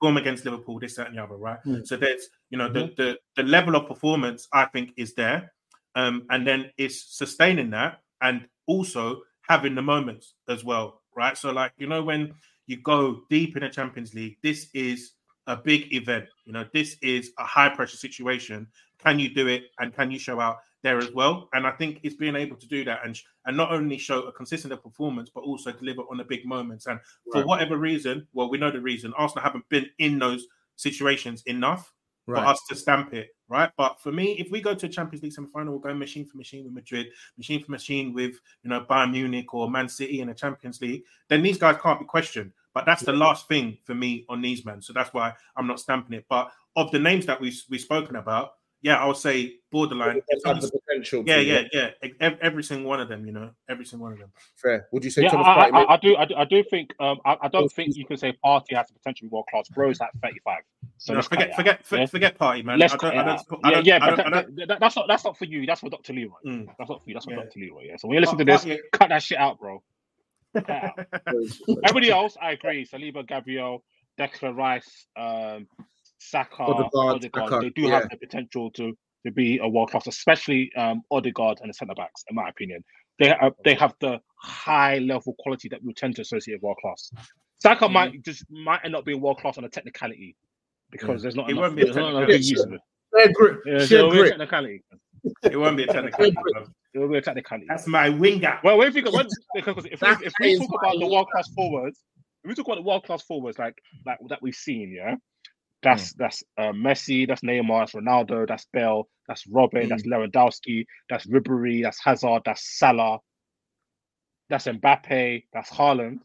perform against Liverpool, this, that, and the other, right? Mm. So there's, you know, Mhm. the, the the level of performance I think is there, um, and then it's sustaining that and also having the moments as well, right? So like you know when you go deep in the Champions League, this is a big event. You know, this is a high pressure situation. Can you do it, and can you show out there as well? And I think it's being able to do that and and not only show a consistent performance, but also deliver on the big moments. And for whatever reason, well, we know the reason. Arsenal haven't been in those situations enough Right. for us to stamp it, right? But for me, if we go to a Champions League semi-final, we'll go machine for machine with Madrid, machine for machine with you know Bayern Munich or Man City in the Champions League, then these guys can't be questioned. But that's the last thing for me on these men, so that's why I'm not stamping it. But of the names that we we've spoken about, yeah, I'll say borderline. Potential Yeah, yeah, yeah. yeah. Every, every single one of them, you know, every single one of them. Fair. Would you say Yeah, Thomas I, Partey? I, mate? I do. I do, I do think. Um, I, I don't think you can say Partey has the potential world class. Bro's at thirty-five. So No, let's forget, out, forget, for- yeah? forget Partey, man. Let's cut don't, it out. Yeah, yeah, but that, I don't, that- that- that's not that's not for you. That's for Doctor Leroy. Mm. That's not for you. That's for Yeah. Doctor Leroy. Yeah. So when you listen to this, yeah. cut that shit out, bro. Cut it out. *laughs* Everybody else, I agree. Saliba, Gabriel, Declan Rice, um, Saka, Odegaard, Odegaard, Saka, they do yeah. have the potential to to be a world class, especially um, Odegaard and the centre backs. In my opinion, they have, they have the high level quality that we tend to associate with world class. Saka Mm-hmm. might just might end up being world class on a technicality because there's not It enough, won't be a there's not enough technicality. use of it. Sheer grit. Yeah, Sheer so it'll be a technicality. It won't be a technicality. It will be a technicality. That's my winger. Well, if we, when, because if we, if we talk my about the world class forwards, if we talk about the world class forwards like like that we've seen, yeah, that's that's uh, Messi, that's Neymar, that's Ronaldo, that's Bale, that's Robben, that's Lewandowski, that's Ribery, that's Hazard, that's Salah, that's Mbappe, that's Haaland.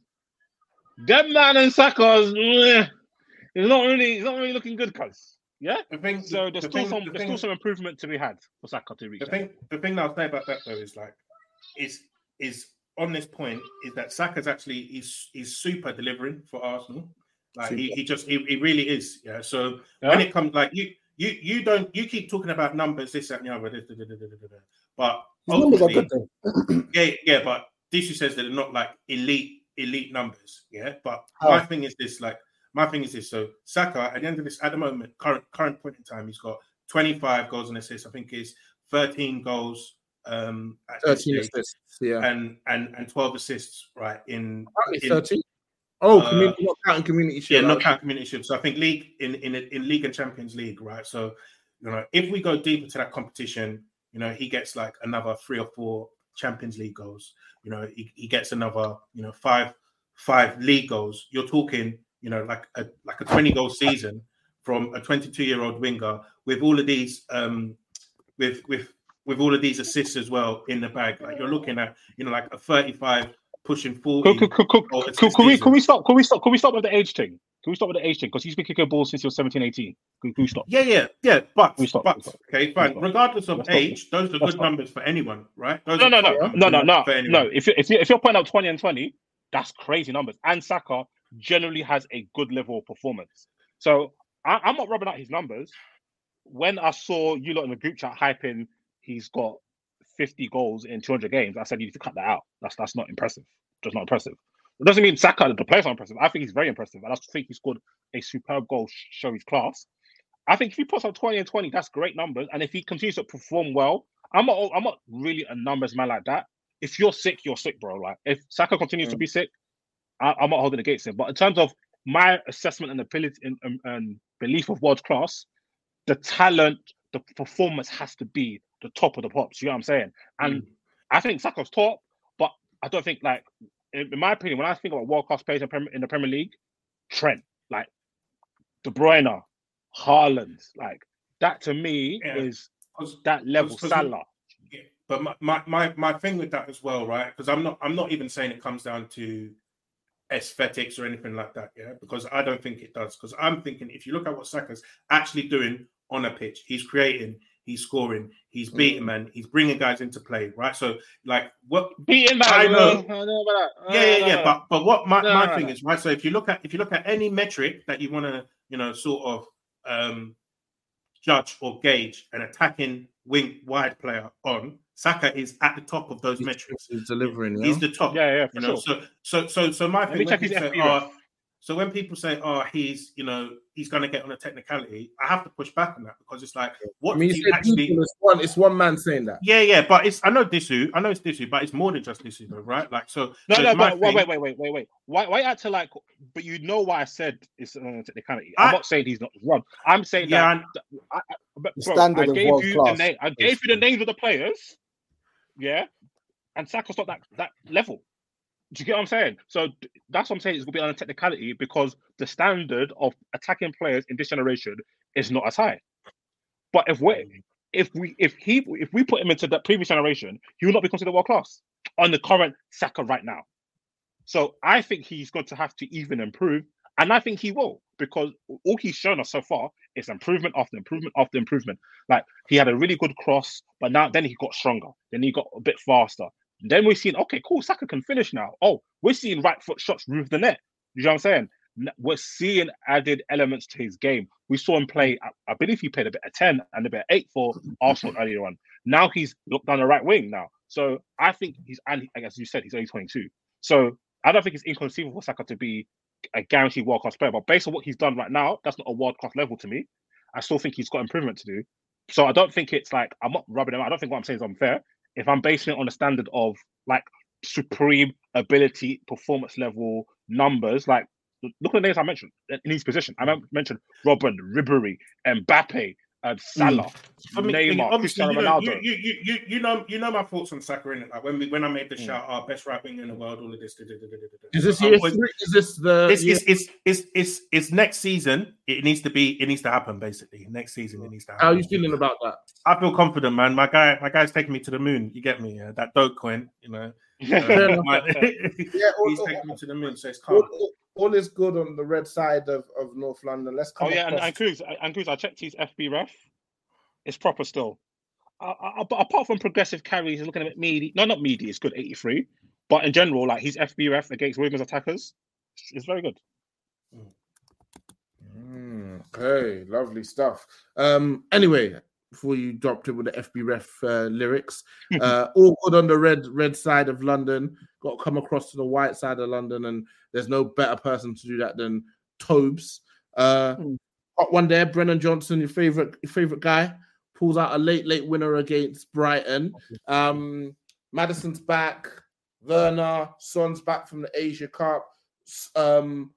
Them man and Saka's, it's not really, it's not really looking good, cuz. Yeah. The thing, So there's the still thing- some the there's thing- still some improvement to be had for Saka to reach. The that. thing, the thing that I'll say about that though is like, is is on this point is that Saka's actually is he's super delivering for Arsenal. Like he, he just he, he really is. Yeah. So when it comes like you you you don't you keep talking about numbers this that and the other, da, da, da, da, but numbers are good though. yeah, yeah, but Disu says that they're not like elite, elite numbers. Yeah, but How? my thing is this: like, my thing is this. So Saka, at the end of this, at the moment, current current point in time, he's got 25 goals and assists. I think is 13 goals, um, at 13 assists, yeah. and and and 12 assists, right? In, in 13. Oh, uh, community, not counting community yeah, not count community shield. So I think league in in in league and Champions League, right? So you know, if we go deeper to that competition, you know, he gets like another three or four Champions League goals. You know, he, he gets another, you know, five five league goals. You're talking, you know, like a like a 20 goal season from a 22 year old winger with all of these um with with with all of these assists as well in the bag. Like you're looking at, you know, like a 35 pushing 40. Could, could, could, goal could, oh, assist could we stop? Can we stop? Can we stop with the age thing? Can we stop with the age thing? Because he's been kicking balls since he was 17, 18. Can, can we stop? Yeah, yeah, yeah. But, We stop, but we stop. okay, fine. stop. Regardless of Let's stop. age, those are Let's good stop. numbers for anyone, right? Those No, no, no, no, no, no, no. If you if you if you're pointing out 20 and 20, that's crazy numbers. And Saka generally has a good level of performance. So I, I'm not rubbing out his numbers. When I saw you lot in the group chat hyping, he's got 50 goals in 200 games. I said you need to cut that out. That's that's not impressive. Just not impressive. It doesn't mean Saka the player's not impressive. I think he's very impressive, and I think he scored a superb goal, sh- show his class. I think if he puts up 20 and 20, that's great numbers. And if he continues to perform well, I'm not I'm not really a numbers man like that. If you're sick, you're sick, bro. Like if Saka continues to mm. be sick, I, I'm not holding against him. But in terms of my assessment and ability and, and, and belief of world class, the talent, the performance has to be the top of the pops. You know what I'm saying? And mm. I think Saka's top, but I don't think like in, in my opinion, when I think about world class players in, Prem- in the Premier League, Trent, like De Bruyne, Haaland, like that to me Yeah. is 'Cause- that level 'cause Salah. but my, my my my thing with that as well, right? Because I'm not I'm not even saying it comes down to aesthetics or anything like that, yeah. Because I don't think it does. Because I'm thinking if you look at what Saka's actually doing on a pitch, he's creating, he's scoring, he's beating man, he's bringing guys into play, right? So like what beating man, I know, I know about that. yeah, yeah, yeah. Uh, But but what my, no, my no, thing no. is, right? So if you look at if you look at any metric that you want to, you know, sort of um judge or gauge an attacking wing wide player on, Saka is at the top of those metrics. He's delivering. Yeah? He's the top. Yeah, yeah, for You know, sure. so so so so my Let thing me when check his people say, FB oh, so when people say, oh, he's you know he's going to get on a technicality, I have to push back on that because it's like, what I mean, does you he actually? it's one. It's one man saying that. Yeah, yeah, but it's I know Disu, I know it's Disu, but it's more than just Disu, though, right? Like so. No, so no, but wait, thing- wait, wait, wait, wait, wait. Why, why act to like? But you know why I said it's on technicality. I'm I- not saying he's not wrong. I'm saying Yeah, that. I, I, but The bro, standard I of gave world you class, the name. I gave you the names of the players. Yeah, and Saka's not that that level. Do you get what I'm saying? So that's what I'm saying. It's gonna be on a technicality because the standard of attacking players in this generation is not as high. But if we mm. if we if he if we put him into that previous generation, he will not be considered world class on the current Saka right now. So I think he's going to have to even improve, and I think he will because all he's shown us so far is improvement after improvement after improvement. Like he had a really good cross, but now then he got stronger, then he got a bit faster. Then we're seeing, okay, cool, Saka can finish now. Oh, we're seeing right foot shots roof the net. You know what I'm saying? We're seeing added elements to his game. We saw him play. I- believe he played a bit of ten and a bit of eight for Arsenal earlier on. Now he's looked down the right wing now. So I think he's and as you said he's only 22. So I don't think it's inconceivable for Saka to be a guaranteed world class player. But based on what he's done right now, that's not a world class level to me. I still think he's got improvement to do. So I don't think it's like I'm not rubbing him. I don't think what I'm saying is unfair. If I'm basing it on the standard of like supreme ability, performance level numbers, like look at the names I mentioned in his position. I mentioned Robben, Ribery, Mbappe, uh, Salah, I mean, Neymar, obviously, Cristiano you know, Ronaldo. you, you, you, you know, you know my thoughts on Saka, innit? Like when we, when I made the Mm. shout, our best right winger in the world, all of this. da, da, da, da, da, da. Is this year always- three? Is this the? It's, year- it's, it's, it's, it's, it's next season. It needs to be. It needs to happen. Basically, next season it needs to happen. How are you feeling about that? I feel confident, man. My guy, my guy's taking me to the moon. You get me? Yeah, that dope coin, you know. Fair *laughs* my- Yeah, all- he's all- taking me to the moon, so it's calm. all- all is good on the red side of, of North London. Let's come Oh yeah, and, across. and Cruz, and Cruz, I checked his FB ref. It's proper still. Uh, uh, but apart from progressive carries, he's looking a bit meaty. No, not meaty. It's good, 83. But in general, like his FB ref against women's attackers is very good. Mm, okay, lovely stuff. Um, anyway, before you dropped it with the FB ref uh, lyrics, *laughs* uh, all good on the red red side of London. Got to come across to the white side of London, and there's no better person to do that than Tobes. Uh, hot one there, Brennan Johnson, your favorite your favorite guy, pulls out a late late winner against Brighton. Um, Maddison's back, Werner, Son's back from the Asia Cup. Um,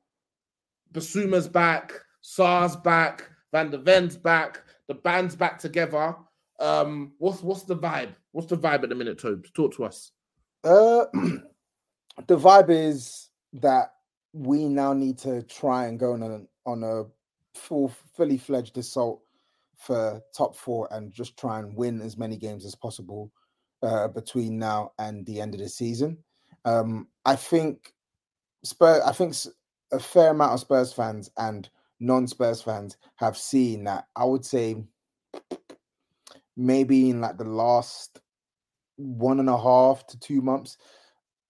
Bissouma's back, Sarr's back, Van der Ven's back, the band's back together. Um, what's what's the vibe? What's the vibe at the minute, Tobes? Talk to us. Uh, *clears throat* the vibe is that we now need to try and go on a on a full, fully fledged assault for top four and just try and win as many games as possible uh, between now and the end of the season. Um, I think Spurs. I think a fair amount of Spurs fans and non-Spurs fans have seen that. I would say maybe in like the last one and a half to two months,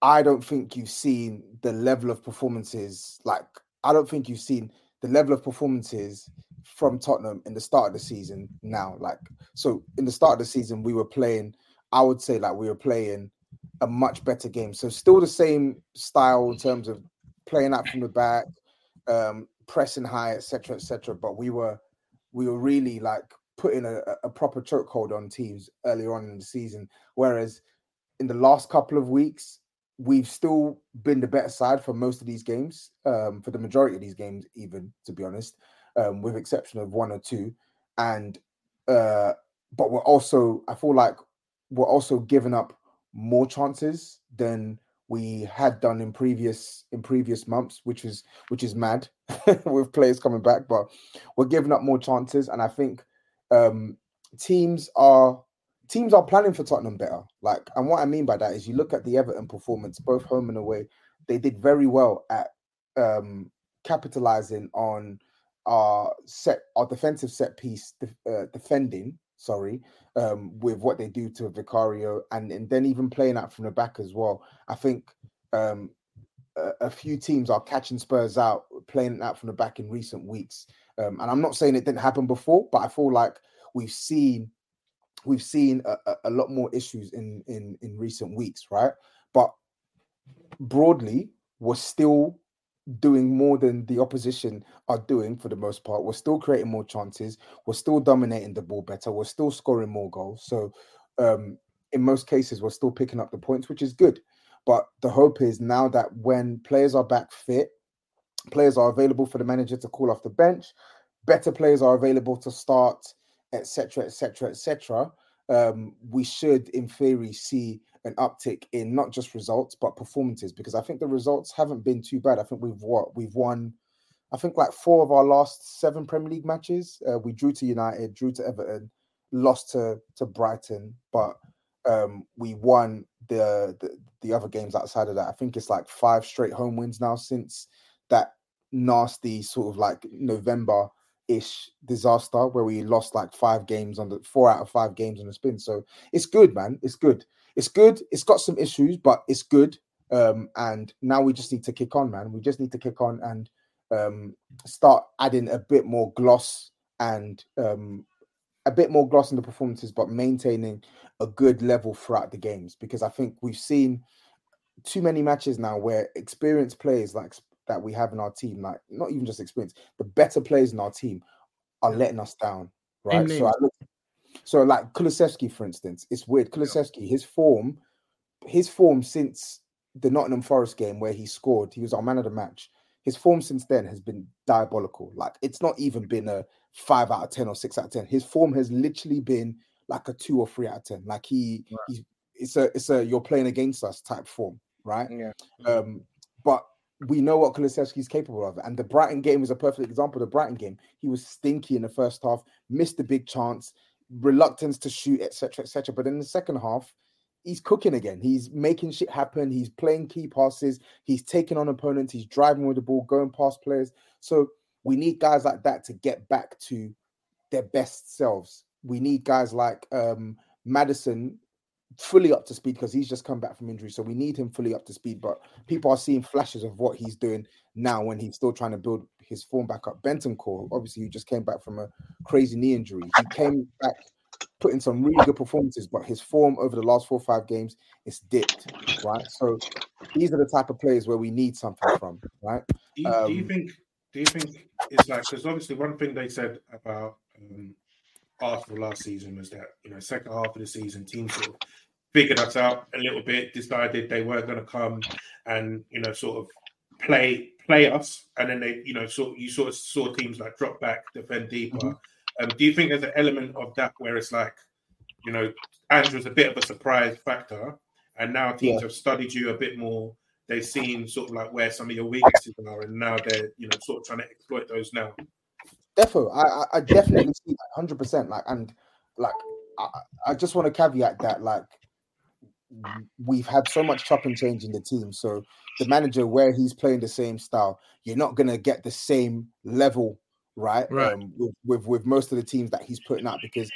I don't think you've seen the level of performances. Like, I don't think you've seen the level of performances from Tottenham in the start of the season now. Like, so in the start of the season, we were playing, I would say, like, we were playing a much better game. So, still the same style in terms of playing out from the back, um, pressing high, etc., etc. But we were, we were really like putting a, a- proper chokehold on teams earlier on in the season. Whereas in the last couple of weeks, we've still been the better side for most of these games, um, for the majority of these games, even to be honest, um, with exception of one or two. And uh, but we're also, I feel like we're also giving up more chances than we had done in previous in previous months, which is which is mad *laughs* with players coming back. But we're giving up more chances, and I think um, teams are teams are planning for Tottenham better. Like, and what I mean by that is you look at the Everton performance, both home and away, they did very well at um capitalizing on our set our defensive set piece uh, defending sorry um with what they do to vicario and, and then even playing out from the back as well. I think um a, a few teams are catching spurs out playing out from the back in recent weeks. Um and i'm not saying it didn't happen before but i feel like we've seen we've seen a, a lot more issues in in in recent weeks right? But broadly we're still doing more than the opposition are doing for the most part. We're still creating more chances. We're still dominating the ball better. We're still scoring more goals. So, um, in most cases, we're still picking up the points, which is good. But the hope is now that when players are back fit, players are available for the manager to call off the bench, better players are available to start, etc., etc., etc. Um, we should, in theory, see an uptick in not just results but performances because I think the results haven't been too bad. I think we've what we've won. I think like four of our last seven Premier League matches. Uh, we drew to United, drew to Everton, lost to to Brighton, but um, we won the, the the other games outside of that. I think it's like five straight home wins now since that nasty sort of like November ish disaster where we lost like five games on the four out of five games on the spin. So it's good, man. It's good it's good. It's got some issues, but it's good. Um, and now we just need to kick on, man. We just need to kick on and um, start adding a bit more gloss and um, a bit more gloss in the performances, but maintaining a good level throughout the games. Because I think we've seen too many matches now where experienced players like that we have in our team, like not even just experience, the better players in our team are letting us down. Right. So I look, so like Kulusevski, for instance, it's weird. Kulusevski, his form, his form since the Nottingham Forest game where he scored, he was our man of the match. His form since then has been diabolical. Like it's not even been a five out of ten or six out of ten. His form has literally been like a two or three out of ten. Like he, right. he's it's a it's a you're playing against us type form, right? Yeah. Um, but we know what Kulusevski is capable of, and the Brighton game is a perfect example. The Brighton game, he was stinky in the first half, missed a big chance reluctance to shoot, etc., etc. But in the second half, he's cooking again. He's making shit happen. He's playing key passes. He's taking on opponents. He's driving with the ball, going past players. So we need guys like that to get back to their best selves. We need guys like um, Maddison fully up to speed because he's just come back from injury. So we need him fully up to speed. But people are seeing flashes of what he's doing now when he's still trying to build his form back up. Bentancur, obviously, he just came back from a crazy knee injury. He came back putting some really good performances, but his form over the last four or five games is dipped, right? So these are the type of players where we need something from, right? Do you, um, do you think? Do you think it's like because obviously one thing they said about um, Arsenal last season was that you know second half of the season teams sort of figured us out a little bit, decided they weren't going to come and you know sort of play play us, and then they you know sort you sort of saw teams like drop back, defend deeper. Mm-hmm. Um, do you think there's an element of that where it's like you know Andrew's a bit of a surprise factor, and now teams yeah. have studied you a bit more. They've seen sort of like where some of your weaknesses are, and now they're you know sort of trying to exploit those now. Definitely, I, I definitely see that hundred percent. Like, and like, I, I just want to caveat that, like, we've had so much chop and change in the team. So the manager, where he's playing the same style, you're not gonna get the same level, right? Right. Um, with, with with most of the teams that he's putting out because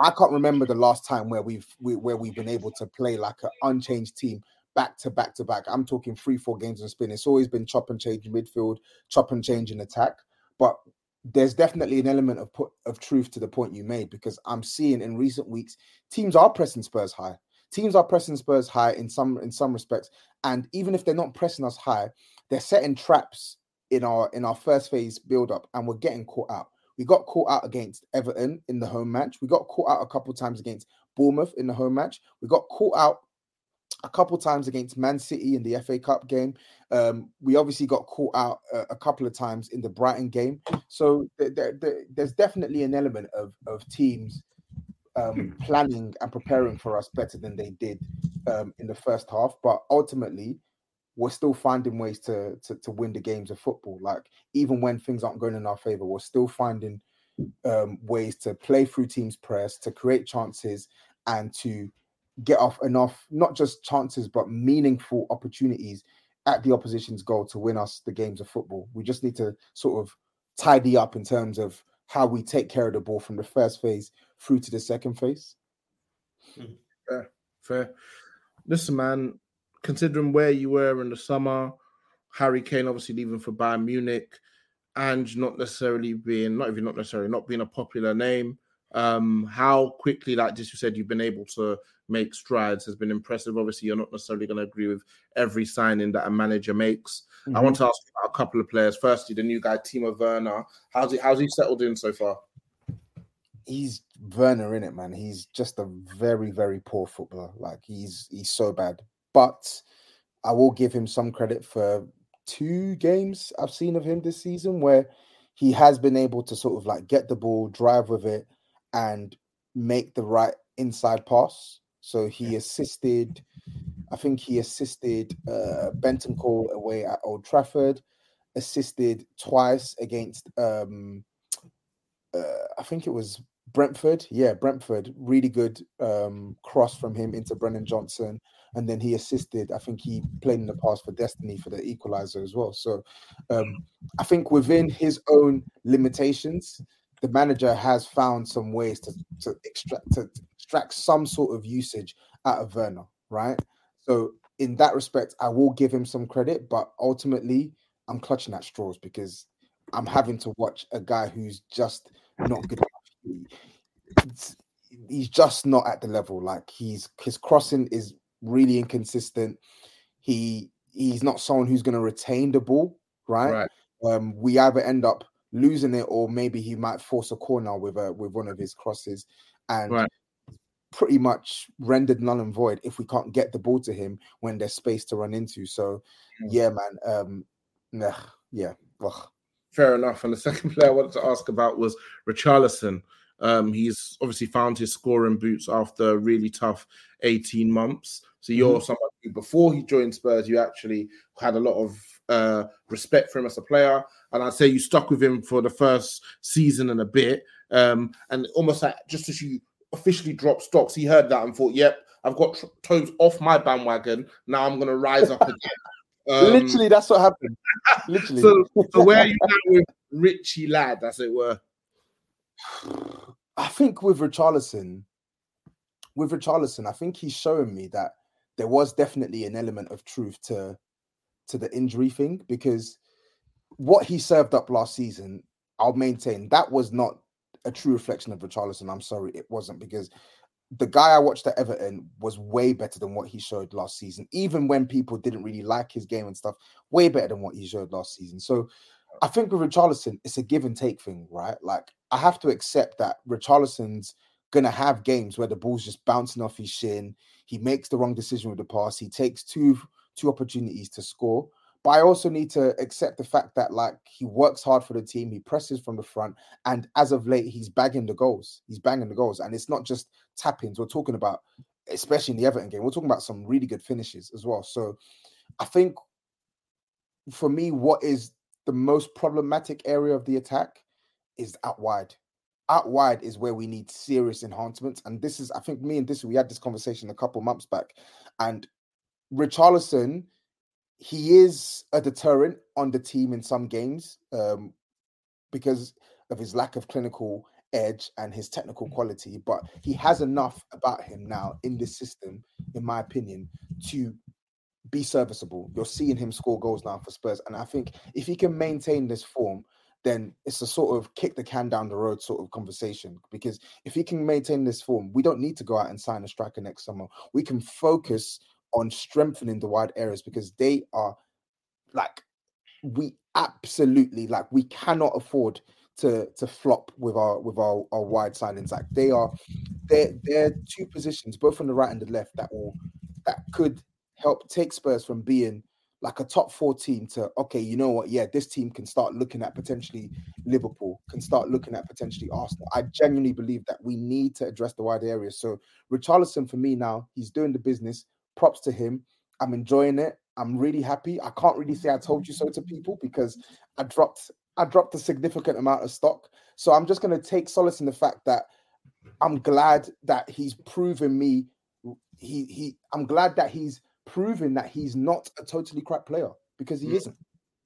I can't remember the last time where we've we, where we've been able to play like an unchanged team back to back to back. I'm talking three, four games in spin. It's always been chop and change in midfield, chop and change in attack. But there's definitely an element of put of truth to the point you made because I'm seeing in recent weeks teams are pressing Spurs high teams are pressing Spurs high in some in some respects, and even if they're not pressing us high, they're setting traps in our in our first phase build up, and we're getting caught out. We got caught out against Everton in the home match. We got caught out a couple times against Bournemouth in the home match. We got caught out a couple times against Man City in the FA Cup game. Um, we obviously got caught out a, a, couple of times in the Brighton game. So th- th- th- there's definitely an element of of teams um, planning and preparing for us better than they did um, in the first half. But ultimately, we're still finding ways to, to, to win the games of football. Like even when things aren't going in our favor, we're still finding um, ways to play through teams' press, to create chances, and to get off enough, not just chances, but meaningful opportunities at the opposition's goal to win us the games of football. We just need to sort of tidy up in terms of how we take care of the ball from the first phase through to the second phase. Fair, fair. Listen, man, considering where you were in the summer, Harry Kane obviously leaving for Bayern Munich, and not necessarily being, not even not necessarily, not being a popular name. Um, how quickly, like just you said, you've been able to make strides has been impressive. Obviously, you're not necessarily going to agree with every signing that a manager makes. Mm-hmm. I want to ask about a couple of players. Firstly, the new guy, Timo Werner. How's he? How's he settled in so far? He's Werner in it, man. He's just a very, very poor footballer. Like he's he's so bad. But I will give him some credit for two games I've seen of him this season where he has been able to sort of like get the ball, drive with it, and make the right inside pass. So he assisted, I think he assisted uh, Bentancur away at Old Trafford, assisted twice against, um, uh, I think it was Brentford. Yeah, Brentford. Really good um, cross from him into Brennan Johnson. And then he assisted, I think he played in the past for Destiny for the equalizer as well. So um, I think within his own limitations, the manager has found some ways to, to extract to extract some sort of usage out of Werner, right? So in that respect, I will give him some credit, but ultimately I'm clutching at straws because I'm having to watch a guy who's just not good. He's just not at the level. Like he's his crossing is really inconsistent. He he's not someone who's going to retain the ball, right? right? Um, we either end up losing it, or maybe he might force a corner with a with one of his crosses, and right. pretty much rendered null and void if we can't get the ball to him when there's space to run into. So, mm. yeah, man, um, nah, yeah, ugh. Fair enough. And the *laughs* second player I wanted to ask about was Richarlison. Um, he's obviously found his scoring boots after a really tough 18 months. So you're mm-hmm. someone who, before he joined Spurs, you actually had a lot of uh, respect for him as a player, and I'd say you stuck with him for the first season and a bit. Um, and almost like just as you officially dropped stocks, he heard that and thought, "Yep, I've got tr- toes off my bandwagon. Now I'm going to rise up again." Um, Literally, that's what happened. Literally. so, so where are you now with Richie Lad, as it were? I think with Richarlison, with Richarlison, I think he's showing me that there was definitely an element of truth to to the injury thing because what he served up last season, I'll maintain that was not a true reflection of Richarlison. I'm sorry, it wasn't because the guy I watched at Everton was way better than what he showed last season, even when people didn't really like his game and stuff, way better than what he showed last season. So I think with Richarlison, it's a give and take thing, right? Like I have to accept that Richarlison's gonna have games where the ball's just bouncing off his shin. He makes the wrong decision with the pass. He takes two two opportunities to score. But I also need to accept the fact that like he works hard for the team, he presses from the front, and as of late, he's bagging the goals. He's banging the goals, and it's not just tap-ins. We're talking about, especially in the Everton game, we're talking about some really good finishes as well. So I think for me, what is the most problematic area of the attack is out wide. Out wide is where we need serious enhancements. And this is, I think me and this, we had this conversation a couple months back. And Richarlison, he is a deterrent on the team in some games um, because of his lack of clinical edge and his technical quality. But he has enough about him now in this system, in my opinion, to be serviceable. You're seeing him score goals now for Spurs. And I think if he can maintain this form, then it's a sort of kick the can down the road sort of conversation. Because if he can maintain this form, we don't need to go out and sign a striker next summer. We can focus on strengthening the wide areas because they are like we absolutely like we cannot afford to to flop with our with our, our wide signings. Like they are they're they're two positions, both on the right and the left, that will that could help take Spurs from being like a top four team to okay, you know what? Yeah, this team can start looking at potentially Liverpool, can start looking at potentially Arsenal. I genuinely believe that we need to address the wide areas. So Richarlison for me now, he's doing the business. Props to him. I'm enjoying it. I'm really happy. I can't really say I told you so to people because I dropped I dropped a significant amount of stock. So I'm just gonna take solace in the fact that I'm glad that he's proven me. He he. I'm glad that he's proven that he's not a totally crap player because he Mm. isn't.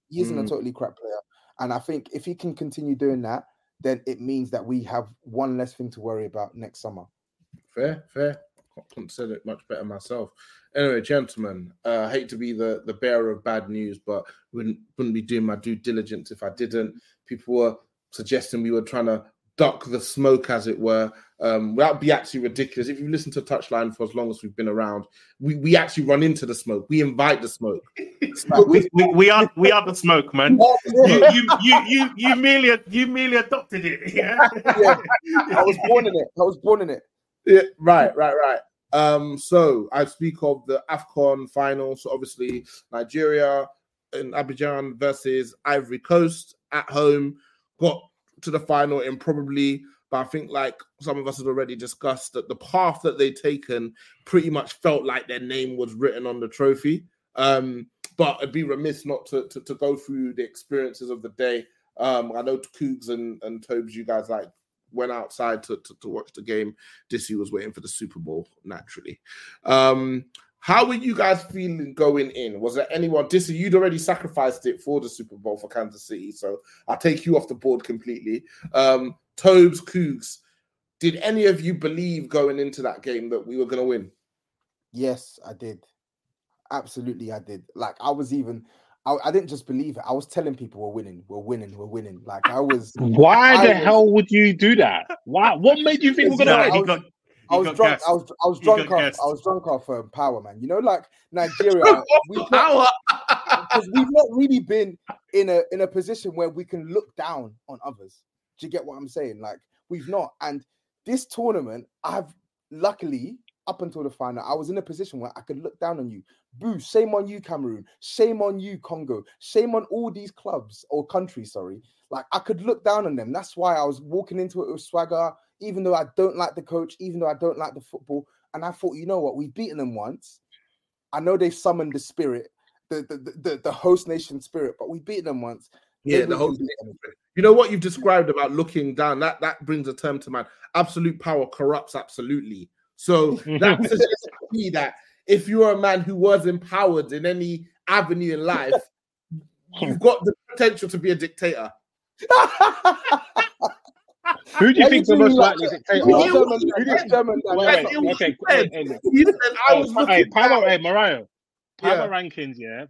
He isn't a Mm. totally crap player, and I think if he can continue doing that, then it means that we have one less thing to worry about next summer. Fair, fair. I couldn't said it much better myself. Anyway, gentlemen, uh, I hate to be the, the bearer of bad news, but wouldn't wouldn't be doing my due diligence if I didn't. People were suggesting we were trying to duck the smoke, as it were. Um, that'd be actually ridiculous. If you listen to Touchline for as long as we've been around, we, we actually run into the smoke. We invite the smoke. *laughs* we, we, we are we are the smoke, man. *laughs* You you you you, you merely you merely adopted it. Yeah. *laughs* yeah, I was born in it. I was born in it. Yeah, right, right, right. Um, so I speak of the AFCON final. So obviously Nigeria in Abidjan versus Ivory Coast at home got to the final in probably, but I think like some of us had already discussed that the path that they'd taken pretty much felt like their name was written on the trophy. Um, but it'd be remiss not to, to, to go through the experiences of the day. Um, I know Koogs and, and Tobes, you guys like went outside to, to, to watch the game. Dissy was waiting for the Super Bowl, naturally. Um, how were you guys feeling going in? Was there anyone, Dissy, you'd already sacrificed it for the Super Bowl for Kansas City, so I'll take you off the board completely. Um, Tobes, Koogs, did any of you believe going into that game that we were going to win? Yes, I did. Absolutely, I did. Like I was even, I, I didn't just believe it. I was telling people we're winning, we're winning, we're winning. Like I was. Why I the was- hell would you do that? Why? What made you think we're gonna I win? was, I was drunk. I was I was drunk off. gassed. I was drunk off um, power, man. You know, like *laughs* Nigeria, we've power because we've not really been in a in a position where we can look down on others. Do you get what I'm saying? Like we've not. And this tournament, I've luckily up until the final, I was in a position where I could look down on you. Boo! Shame on you, Cameroon. Shame on you, Congo. Shame on all these clubs or countries. Sorry, like I could look down on them. That's why I was walking into it with swagger, even though I don't like the coach, even though I don't like the football. And I thought, you know what? We've beaten them once. I know they've summoned the spirit, the the the, the, host nation spirit, but we beat them once. Yeah, Maybe the whole. You know what you've described about looking down. That that brings a term to mind. Absolute power corrupts absolutely. So *laughs* that suggests to me that if you're a man who was empowered in any avenue in life, you've got the potential to be a dictator. *laughs* Who do you think the most likely that? dictator? You Who do you think- German, Wait, that's wait, not- okay, said- hey, hey, he I oh, was pa- hey, looking power, hey, Mariah, power Yeah. rankings, yeah.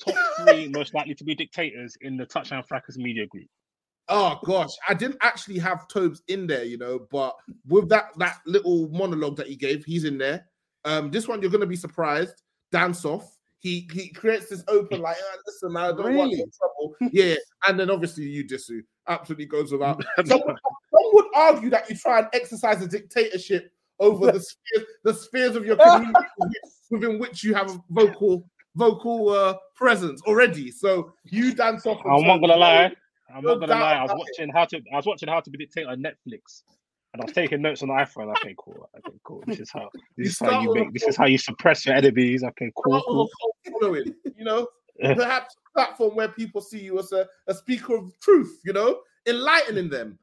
Top *laughs* three most likely to be dictators in the Touchline Fracas media group. Oh gosh, I didn't actually have Tobes in there, you know, but with that that little monologue that he gave, he's in there. Um, this one you're gonna be surprised. Dance off. He he creates this open like, "Ah, listen, man, I don't want Really? no trouble. *laughs* Yeah, and then obviously you Disu absolutely goes without. *laughs* Someone, some would argue that you try and exercise a dictatorship over the spheres, the spheres of your *laughs* community within which you have a vocal vocal uh, presence already. So you dance off. I'm not gonna lie. I'm not gonna lie. I was watching how to. I was watching how to be dictator on Netflix, and I was taking notes on the iPhone. Okay, cool. Okay, cool. This is how. *laughs* You This is how you make. This is how you suppress your enemies. Okay, cool. Cool. following, you know, *laughs* perhaps a platform where people see you as a, a speaker of truth, you know, enlightening them.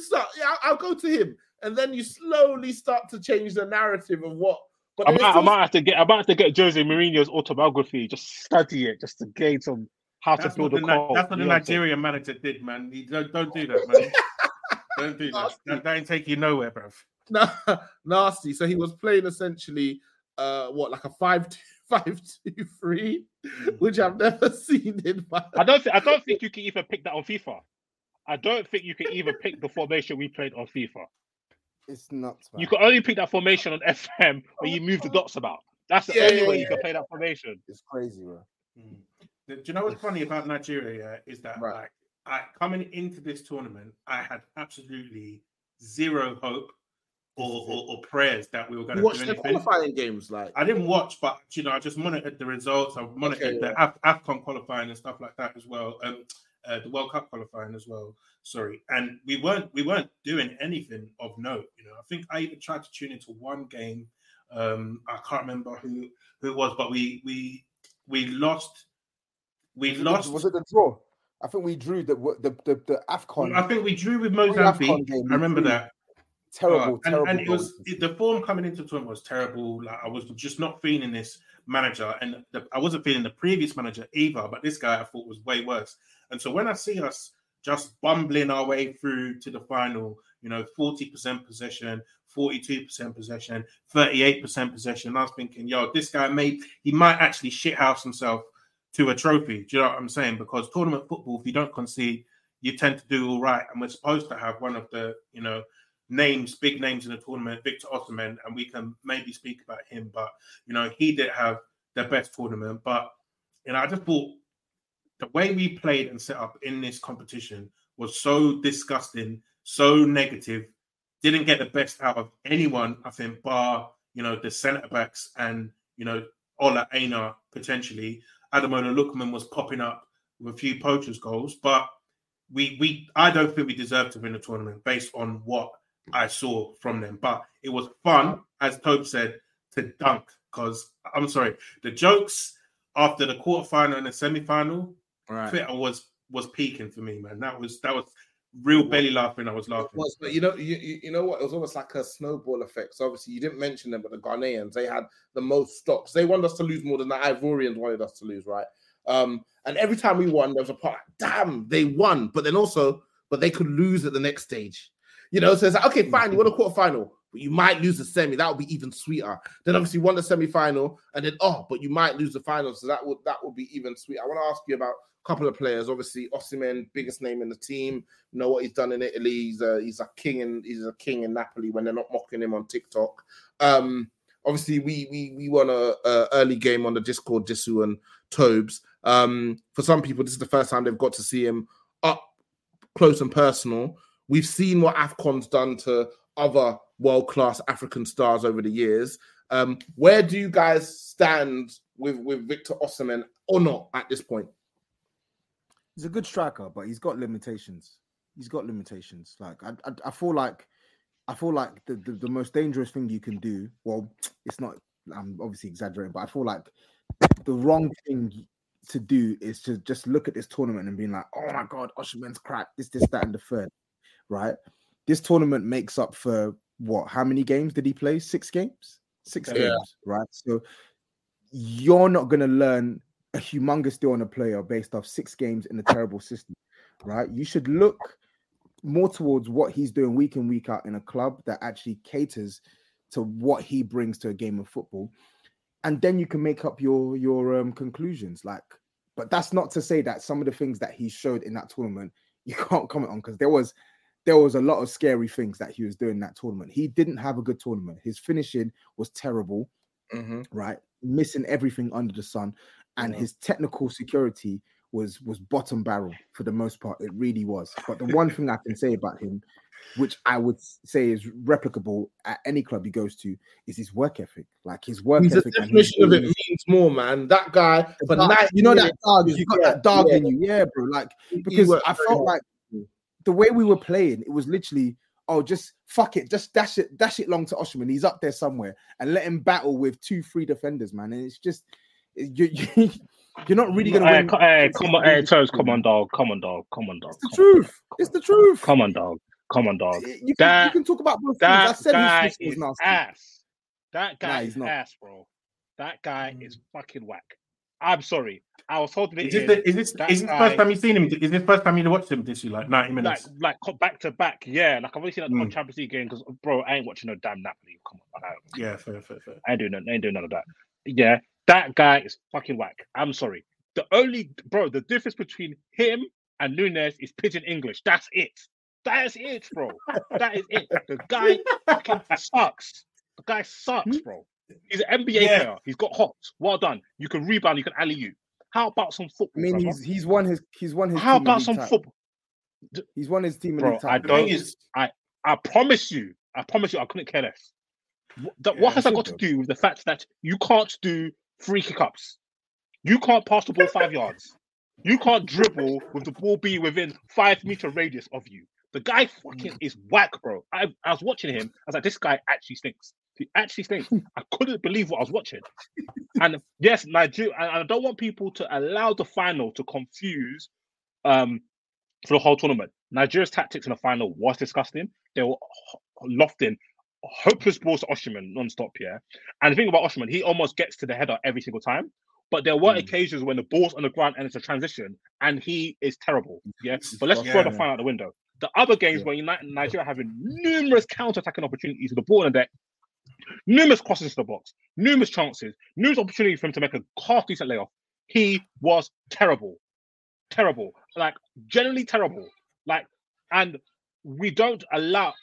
So, yeah, I'll, I'll go to him, and then you slowly start to change the narrative of what. But I then might, it's I might have to get. I might have to get Jose Mourinho's autobiography. Just study it, just to gain some how That's to what build a Ni- cult. that's what the you know I'm saying? Nigerian manager did, man. You don't, don't do that, man. *laughs* don't do that. that. That ain't take you nowhere, bruv. *laughs* Na- nasty. So he was playing essentially, uh, what like a five two *laughs* five two three, which I've never *laughs* seen in my. I don't. Th- I don't think you can even pick that on FIFA. I don't think you can even pick the formation we played on FIFA. It's nuts, man. You can only pick that formation on FM when you move the dots about. That's the Yeah, only yeah, way you yeah. can play that formation. It's crazy, bro. Do you know what's funny about Nigeria? Yeah, is that like I coming into this tournament, I had absolutely zero hope or, or, or prayers that we were going You to watched do the qualifying games, like I didn't watch, but you know, I just monitored the results. I monitored Okay, the Af- AFCON qualifying and stuff like that as well. Um, uh, the World Cup qualifying as well. Sorry, and we weren't we weren't doing anything of note. You know, I think I even tried to tune into one game. Um, I can't remember who who it was, but we we we lost. We Was it lost. Was it the draw? I think we drew the the the, the Afcon. I think we drew with Mozambique. game, I remember that. Terrible, Uh, and, terrible. and it was it, the form coming into the tournament was terrible. Like I was just not feeling this manager, and the, I wasn't feeling the previous manager either. But this guy I thought was way worse. And so when I see us just bumbling our way through to the final, you know, forty percent possession, forty-two percent possession, thirty-eight percent possession, I was thinking, yo, this guy may he might actually shithouse himself to a trophy. Do you know what I'm saying? Because tournament football, if you don't concede, you tend to do all right. And we're supposed to have one of the, you know, names, big names in the tournament, Victor Osimhen, and we can maybe speak about him. But you know, he did have the best tournament. But you know, I just thought the way we played and set up in this competition was so disgusting, so negative. Didn't get the best out of anyone, I think, bar you know the centre backs and you know Ola Aina potentially. Ademola Lookman was popping up with a few poachers goals, but we we I don't think we deserve to win the tournament based on what I saw from them. But it was fun, as Tobe said, to dunk. Because I'm sorry, the jokes after the quarterfinal and the semi-final, Right. Twitter was was peaking for me, man. That was that was real belly laughing. I was laughing. was, but you know, you, you know what? It was almost like a snowball effect. So obviously, you didn't mention them, but the Ghanaians they had the most stops. They wanted us to lose more than the Ivorians wanted us to lose, right? Um, and every time we won, there was a part. Damn, they won, but then also, but they could lose at the next stage. You know, so it's like, okay, fine, you won a quarterfinal, but you might lose the semi. That would be even sweeter. Then obviously you won the semi-final, and then oh, but you might lose the final, so that would that would be even sweet. I want to ask you about couple of players. Obviously, Osimhen, biggest name in the team. Know what he's done in Italy. He's a he's a king in he's a king in Napoli when they're not mocking him on TikTok. Um, obviously we we we won a, a early game on the Discord, Disu and Tobes. Um, for some people, this is the first time they've got to see him up close and personal. We've seen what AFCON's done to other world class African stars over the years. Um, where do you guys stand with, with Victor Osimhen or not at this point? He's a good striker, but he's got limitations. He's got limitations. Like I, I, I feel like, I feel like the, the the most dangerous thing you can do. Well, it's not. I'm obviously exaggerating, but I feel like the wrong thing to do is to just look at this tournament and being like, "Oh my god, Osimhen's crap. This, this, that, and the third. Right? This tournament makes up for what? How many games did he play? Six games. Six Yeah. games. Right? So you're not going to learn a humongous deal on a player based off six games in a terrible system, right? You should look more towards what he's doing week in week out in a club that actually caters to what he brings to a game of football, and then you can make up your your um, conclusions. Like, but that's not to say that some of the things that he showed in that tournament *laughs* you can't comment on because there was there was a lot of scary things that he was doing in that tournament. He didn't have a good tournament. His finishing was terrible right? Missing everything under the sun, and Yeah. his technical security was was bottom barrel for the most part. It really was. But the one thing I can say about him, which I would say is replicable at any club he goes to, is his work ethic. Like his work He's ethic. his definition of it means more, man. That guy but you know that dog. You got that dog in you, yeah, bro. Like because I felt like the way we were playing, it was literally, oh, just fuck it, just dash it, dash it long to Osimhen. He's up there somewhere, and let him battle with two, three defenders, man. And it's just you, you, *laughs* you're not really gonna win. co- hey, come on, hey, Toes, come on, dog, come on, dog, come on, dog. It's the truth. It's the truth. Come on, dog, come on, dog. You can, you can talk about both things. I that said guy his is was nasty. ass. That guy he's is not. Mm. ass, bro. That guy is fucking whack. I'm sorry. I was holding it Is this, the, is this That is this the guy- first time you've seen him? Is this the first time you watched him this year, like ninety minutes? like co- back to back? Yeah, like I've only seen that on Mm. Champions League game because bro, I ain't watching no damn Napoli. Come on, I, yeah, fair, fair, fair. I ain't doing none, I ain't doing none of that. Yeah, that guy is fucking whack. I'm sorry. The only bro, the difference between him and Núñez is pigeon English. That's it. That is it, bro. That is it. The guy fucking sucks. The guy sucks, hmm? bro. He's an NBA Yeah. player. He's got hops. Well done. You can rebound. You can alley you. How about some football? I mean, brother? he's he's won his he's won his. How team about some title. football? He's won his team a bro. league I don't. I I promise you. I promise you. I couldn't care less. What, that, Yeah, what has that should got to do with the fact that you can't do free kick ups? You can't pass the ball five *laughs* yards. You can't dribble with the ball being within five meter radius of you. The guy fucking is whack, bro. I, I was watching him. I was like, this guy actually stinks. He actually stinks. I couldn't believe what I was watching. And yes, Nigeria. And I don't want people to allow the final to confuse um for the whole tournament. Nigeria's tactics in the final was disgusting. They were lofting hopeless balls to Osimhen non-stop, yeah. And the thing about Osimhen, he almost gets to the header every single time. But there were hmm. occasions when the ball's on the ground and it's a transition, and he is terrible. Yeah. But let's throw the Yeah. out the window. The other games where United Nigeria having numerous counter-attacking opportunities with the ball in the deck, numerous crosses to the box, numerous chances, numerous opportunities for him to make a half decent layoff. He was terrible, terrible, like generally terrible. Like, and we don't allow.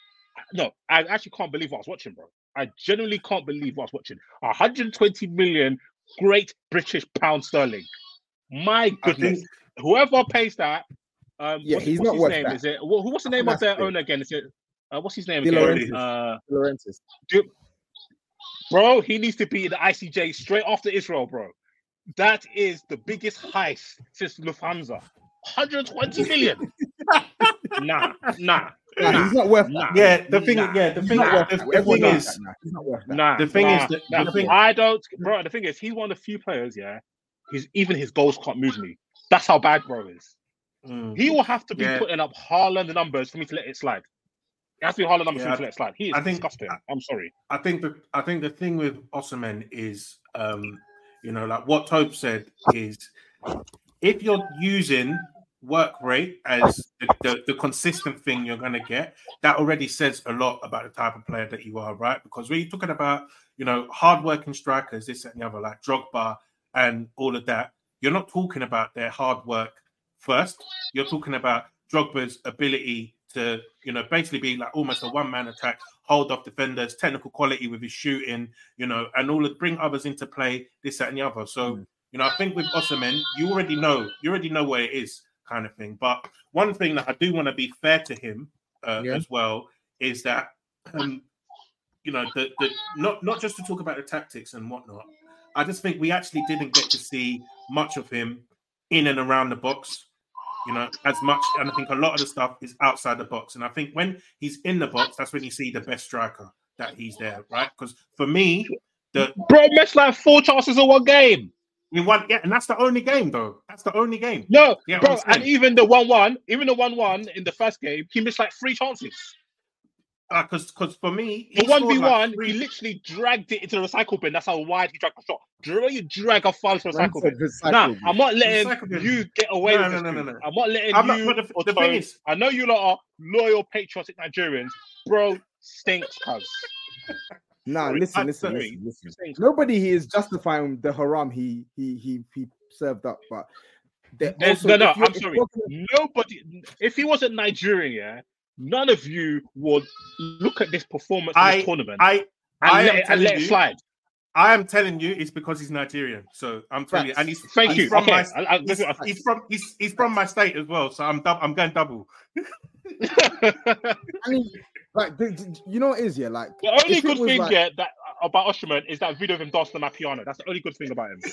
No, I actually can't believe what I was watching, bro. I genuinely can't believe what I was watching. 120 million great British pound sterling. My goodness, whoever pays that, um, Yeah, what's, he's what's not his worth name? that. Is it? Wha- what's the name of their owner again? Is it? Uh, what's his name De again? Laurentiis. Uh, De Laurentiis. do- bro, he needs to be in the ICJ straight after Israel, bro. That is the biggest heist since Lufthansa. 120 million. *laughs* nah, nah. Nah, he's not worth Nah, that. Yeah, the thing, nah, yeah, the thing, not worth the, the thing is, that now. He's not worth that. Nah, The thing is nah, that- nah. the thing- I don't, bro. The thing is, he's one of the few players. Yeah, he's even his goals can't move me. That's how bad bro is. Mm. He will have to be Yeah. putting up Haaland numbers for me to let it slide. It has to be Haaland numbers for me to let it slide. He is I think- disgusting. I'm sorry. I think the I think the thing with Osimhen is, um, you know, like what Tope said is, if you're using work rate as the, the, the consistent thing you're going to get, that already says a lot about the type of player that you are, right? Because when you're talking about, you know, hardworking strikers, this and the other, like Drogba and all of that, you're not talking about their hard work first. You're talking about Drogba's ability to, you know, basically be like almost a one-man attack, hold off defenders, technical quality with his shooting, you know, and all of bring others into play, this, that, and the other. So, mm. you know, I think with Osimhen, you already know, you already know where it is, kind of thing. But one thing that I do want to be fair to him uh, Yeah. as well is that, um, you know, the, the not not just to talk about the tactics and whatnot. I just think we actually didn't get to see much of him in and around the box, you know, as much. And I think a lot of the stuff is outside the box. And I think when he's in the box, that's when you see the best striker that he's there, right? Because for me, the Bro, missed like four chances in one game. In one, yeah, and that's the only game though. That's the only game. No, Yeah, bro, and even the one-one, even the one-one in the first game, he missed like three chances. Uh, because because for me, The one v one, he literally dragged it into the recycle bin. That's how wide he dragged the shot. Do you know you drag a foul to the recycle bin? Rancid recycle Nah, bin. I'm not letting Recycle bin. you get away No, with no, this. no, no, dude. no. I'm not letting I'm you. but the- the thing is- I know you lot are loyal, patriotic Nigerians, bro. Stinks, cuz. Nah, listen, listen, listen, listen. Nobody here is justifying the haram he he he he served up, but There's- also, no, no, I'm sorry. Nobody. If he wasn't Nigerian, yeah, none of you would look at this performance in I this tournament I and I let it, and let it slide. I am telling you, it's because he's Nigerian. So I'm telling you, and he's Thank he's you. from Okay, my I- I- he's, I- he's from he's, he's from my state as well. So I'm dou- I'm going double. *laughs* I mean, like, the, the- you know what it is, yeah, like The only good thing like- yeah, that about Osimhen is that video of him dancing on my piano. That's the only good thing about him. *laughs* *laughs*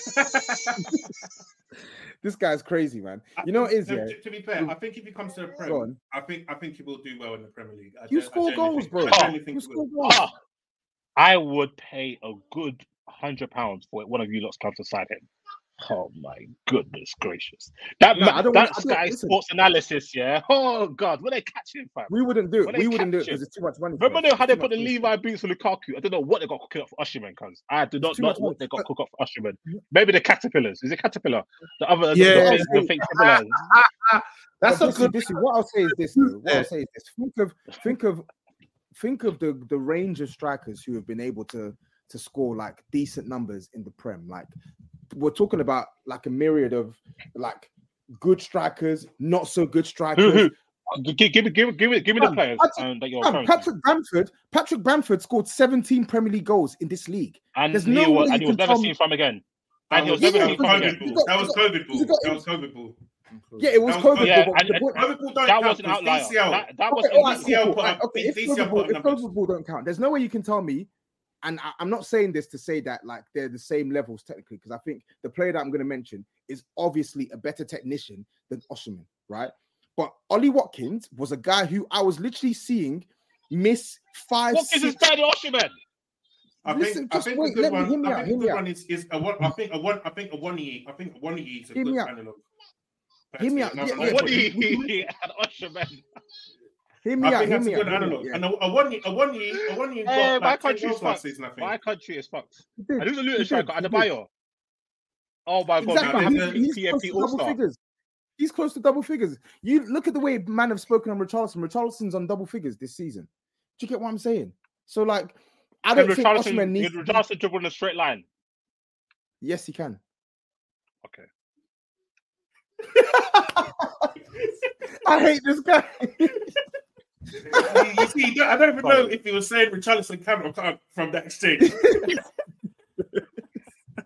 this guy's crazy, man. Uh, you know what it is, To- yeah. to, to be fair, I think if he comes to the Go Prem. I think I think he will do well in the Premier League. I You gen- I score goals, bro. I genuinely think You score will. goals. Ah, ah. I would pay a good hundred pounds for it. one of you lots come to side him. Oh my goodness gracious! That No, ma- that wanna- I don't- Sky listen. Sports analysis, yeah. Oh god, when they catch him, fam. We wouldn't do it. We wouldn't do it because it's too much money. Remember how they put the. Levi boots for Lukaku? I don't know what they got cooking up for Osimhen, cuz I do not know what they got cook up for Osimhen. Maybe the caterpillars. Is it caterpillar? The other, the- Yeah. the, the, the fake caterpillar. That's That's a good- This is *laughs* what I'll say is this. Though. What I'll say is this. Think of think of think of the the range of strikers who have been able to to score like decent numbers in the Prem. Like we're talking about like a myriad of like good strikers, not so good strikers. who? Give, give, give, give, me, give me the players Patrick- um, that you're Fam, referring to. Patrick Bamford, Patrick Bamford scored 17 Premier League goals in this league. And There's he no was, way and you he was can never tell me- seen from again. That And he was, was Yeah, never yeah, seen from again. got- That was COVID ball. That was COVID ball. Yeah, it was That was COVID. Yeah, ball, but and, the and point- COVID ball don't that was an 'cause outlier. DCL. That, that was Okay, an all right, DCL cool, put cool. up- okay, if DCL Liverpool, put up if numbers. Liverpool don't count, there's no way you can tell me. And I, am not saying this to say that like they're the same levels technically, because I think the player that I'm going to mention is obviously a better technician than Osimhen, right? But Ollie Watkins was a guy who I was literally seeing miss five. Watkins is better than Osimhen. I Listen, think, I think wait, a good let me- one. hear me I out, think hear a me good out. one is, is a one. I think a one. I think a one. I think a one is a Hear good me out. kind of. Hear me out. No, Yeah, yeah, What *laughs* but- do you and Osimhen? Hear Hear me I out. think Hear that's a me good out. analog. yeah. And I won you. I won you. I won you. Eh, got my like country is fucked. season, I think. My country is fucked. did. And who's a Luton He striker? did. He did. Adebayo. Oh my god, Exactly. man, He's, he's close TFT to All double Star. figures. He's close to double figures. You look at the way man have spoken on Richarlison. Richarlison's on double figures this season. Do you get what I'm saying? So like, I don't think Osimhen needs. Did to be- Richarlison dribble in a straight line? Yes, he can. Okay. *laughs* I hate this guy. you, you see, I don't even know if he was saying Richarlison Cameron can't from that exchange. *laughs*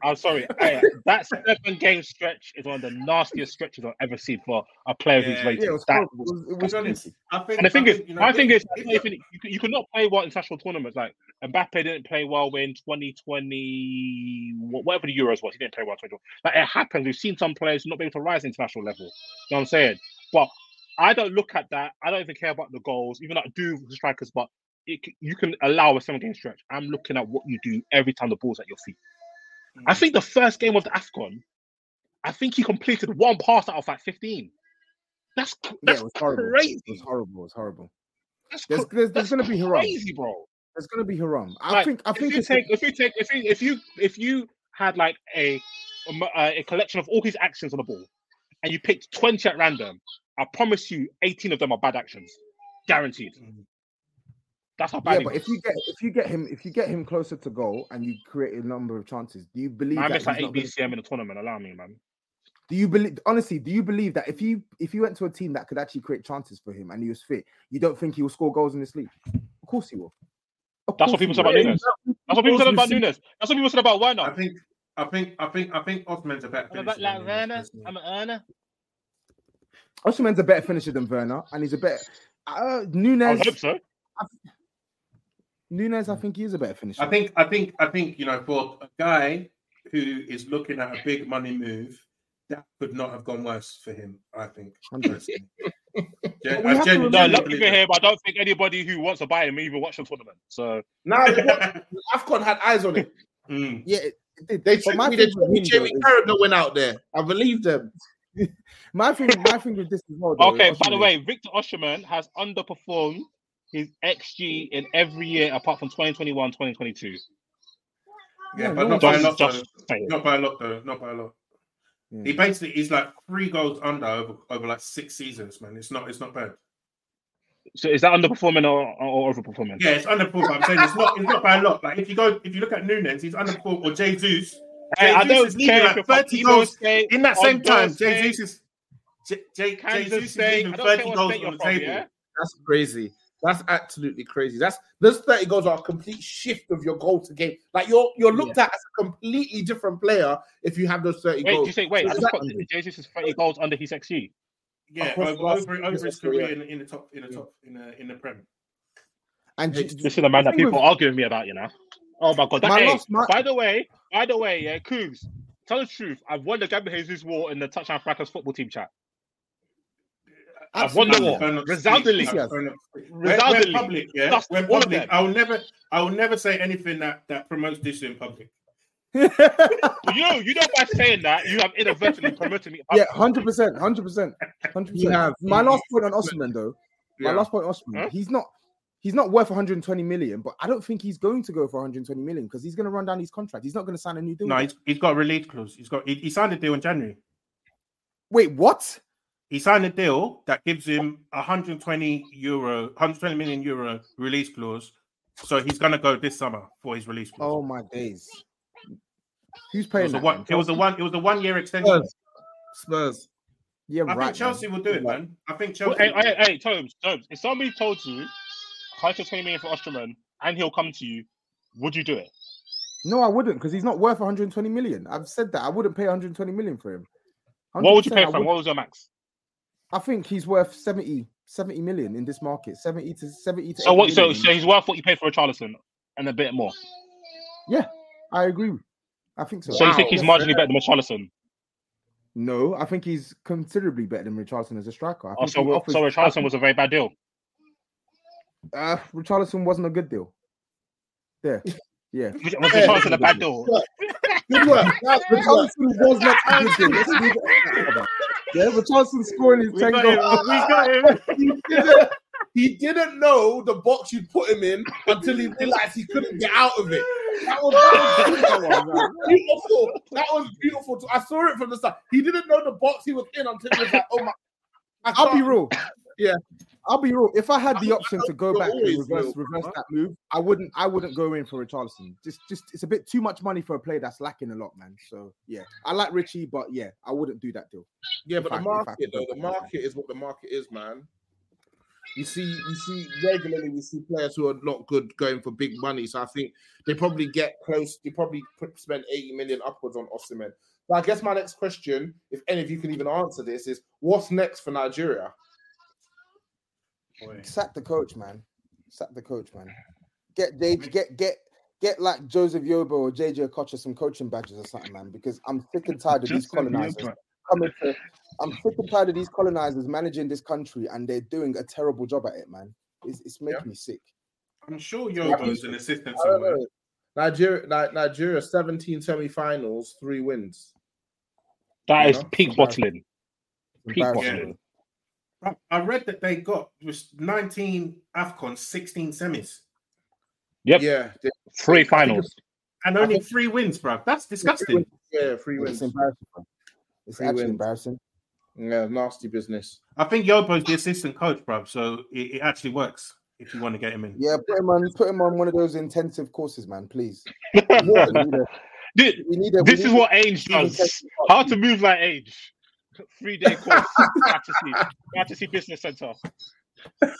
I'm sorry. I, that seven game stretch is one of the nastiest stretches I've ever seen for a player who's rated. yeah, it was that. It was, it was To be honest, stupid. I think, and the thing I is, think, you know, my thing if- is, you, you, you cannot play well in international tournaments. Like Mbappe didn't play well in 2020, whatever the Euros was. He didn't play well in 2020. Like it happens. We've seen some players not be able to rise international level. You know what I'm saying? But I don't look at that. I don't even care about the goals, even though I do strikers. But it, you can allow a seven game stretch. I'm looking at what you do every time the ball's at your feet. I think the first game of the AFCON, I think he completed one pass out of like 15. That's c- Yeah, that's it crazy. It was horrible. It was horrible. That's There's, there's, there's that's going to be Haram. crazy, bro. There's going to be Haram. I Like, think. I if think you take if you take if you if you if you had like a a, uh, a collection of all his actions on the ball, and you picked 20 at random, I promise you, 18 of them are bad actions, guaranteed. That's how bad. yeah, but was. if you get if you get him if you get him closer to goal and you create a number of chances, do you believe Man, I that missed he's like not eight gonna- BCM in the tournament. Allow me, man. Do you believe honestly? Do you believe that if you if you went to a team that could actually create chances for him and he was fit, you don't think he will score goals in this league? Of course he will. Of That's what people he said about will. Núñez. That's what people said about Núñez. That's what people said about Werner. I think, I think, I think, I think Osimhen's a better finisher. bit like than Werner. I'm an earner. Osimhen's a better finisher than Werner, and he's a better uh, Núñez. would hope so. Núñez, I think he is a better finisher. I think, I think, I think, you know, for a guy who is looking at a big money move, that could not have gone worse for him. I think. personally. Gen- I have to No, remember- lucky believe for that. him, I don't think anybody who wants to buy him even watched the tournament. So Now, what- *laughs* Afcon had eyes on it. *laughs* Mm. yeah, it, it, They but tricked my me. They thing with me. him, Jamie though, Carragher went out there. I believe them. *laughs* my thing, my thing with this as well. Though, okay. with By the way, Victor Osimhen has underperformed his XG in every year apart from 2021, 2022. Yeah, Yeah, but not by a Just, lot. just though. Not by a lot, though. Not by a lot. Yeah. He basically he's like three goals under over, over like six seasons, man. It's not it's not bad. So is that underperforming or, or overperforming? Yeah, it's underperformed. but I'm saying it's not it's not by a lot. Like if you go if you look at Núñez, he's underperformed or Jesus. Hey, I Jesus don't is leaving like 30 goals in that same time. State, Jesus is J- J- Jesus is State. leaving I don't care 30 goals on the from, table. yeah? That's crazy. That's absolutely crazy. That's those 30 goals are a complete shift of your goal to game. Like you're you're looked at as a completely different player if you have those 30 Wait, goals. you say wait? So I just that- got Jesus is 30 goals under his XG. Yeah, Across over, over, over his so, yeah. career in, in the top in the top in the in the Prem. and Hey, This is the man that people with- are arguing me about, you know. Oh my god! That, My hey, last- my- by the way, by the way, yeah, Koogs, tell the truth. I've won the Gabriel Jesus War in the Touchline Fracas football team chat. I've won the Absolutely. war Fair enough. resoundingly. Fair enough. When, when Resoundingly. public, yeah. Dust When all of public, them. I will never, I will never say anything that that promotes this in public. *laughs* You know, you know, by saying that, you have inadvertently promoted me. yeah, hundred percent, hundred percent, hundred You percent. have- My you- last point on Osimhen though, my Yeah. last point on Osimhen, Huh? he's not. He's not worth 120 million, but I don't think he's going to go for 120 million because he's going to run down his contract. He's not going to sign a new deal. No, he's, he's got a release clause. He's got he, he signed a deal in January. Wait, what? He signed a deal that gives him 120 euro, 120 million euro release clause. So he's gonna go this summer for his release clause. Oh my days! Who's it paying was a one. It was a one. It was a one year extension. Spurs. Spurs. Yeah, I right. think Chelsea man. will do it, man. I think Chelsea. Hey, hey, hey, Tobes, Tobes, if somebody told you 120 million for Osimhen and he'll come to you, would you do it? No, I wouldn't because he's not worth 120 million. I've said that I wouldn't pay 120 million for him. What would you pay for him? What was your max? I think he's worth 70, 70 million in this market. 70 to 70 to So what? So, so he's worth what you paid for a Charleston and a bit more. yeah, I agree. I think so. So you think he's marginally better than Charleston? No, I think he's considerably better than Richarlison as a striker. I Oh, think so, he offers- so Charleston was a very bad deal. Uh, Richarlison wasn't a good deal. There, yeah. *laughs* Was Richarlison a bad deal? Good work. Good work. Richarlison was not a good deal. Let's leave it at that. Yeah, Richarlison scoring his We 10 goals. him. We got him. *laughs* he didn't know the box you put him in until he realized he couldn't get out of it. That was, that was beautiful. *laughs* That was beautiful. To, I saw it from the start. He didn't know the box he was in until he was like, "Oh my!" I I'll be real. Yeah, I'll be real. If I had the option to go back and reverse, reverse that move, I wouldn't. I wouldn't go in for Richarlison. Just, just it's a bit too much money for a player that's lacking a lot, man. So yeah, I like Richie, but yeah, I wouldn't do that deal. Yeah, but the I market though, the market is what the market is, man. You see, you see regularly, we see players who are not good going for big money. So I think they probably get close. They probably spend eighty million upwards on Osimhen. So I guess my next question, if any of you can even answer this, is what's next for Nigeria? Sack the coach, man. Sack the coach, man. Get they get get get like Joseph Yobo or JJ Okocha some coaching badges or something, man. Because I'm sick and tired of these colonizers coming to. I'm sick and tired of these colonizers managing this country, and they're doing a terrible job at it, man. It's, it's making me sick. I'm sure Yobo's an assistant somewhere. Nigeria, Nigeria, 17 semi-finals, three wins. That You is know? peak bottling. Peak Embarrassing. bottling. I- I read that they got was 19 AFCON, 16 semis, Yep. Yeah, they- Three finals. and only three wins, bro. That's disgusting. yeah, three It's wins. embarrassing. bro. It's Three actually wins. embarrassing. Yeah, nasty business. I think Yobo's the assistant coach, bro. So it, it actually works if you want to get him in. Yeah, put him on. Put him on one of those intensive courses, man. Please. *laughs* We need a- This, we need a- we this is need what age does. How to move like age. Three day course. *laughs* Fantasy. Fantasy Business Center. *laughs*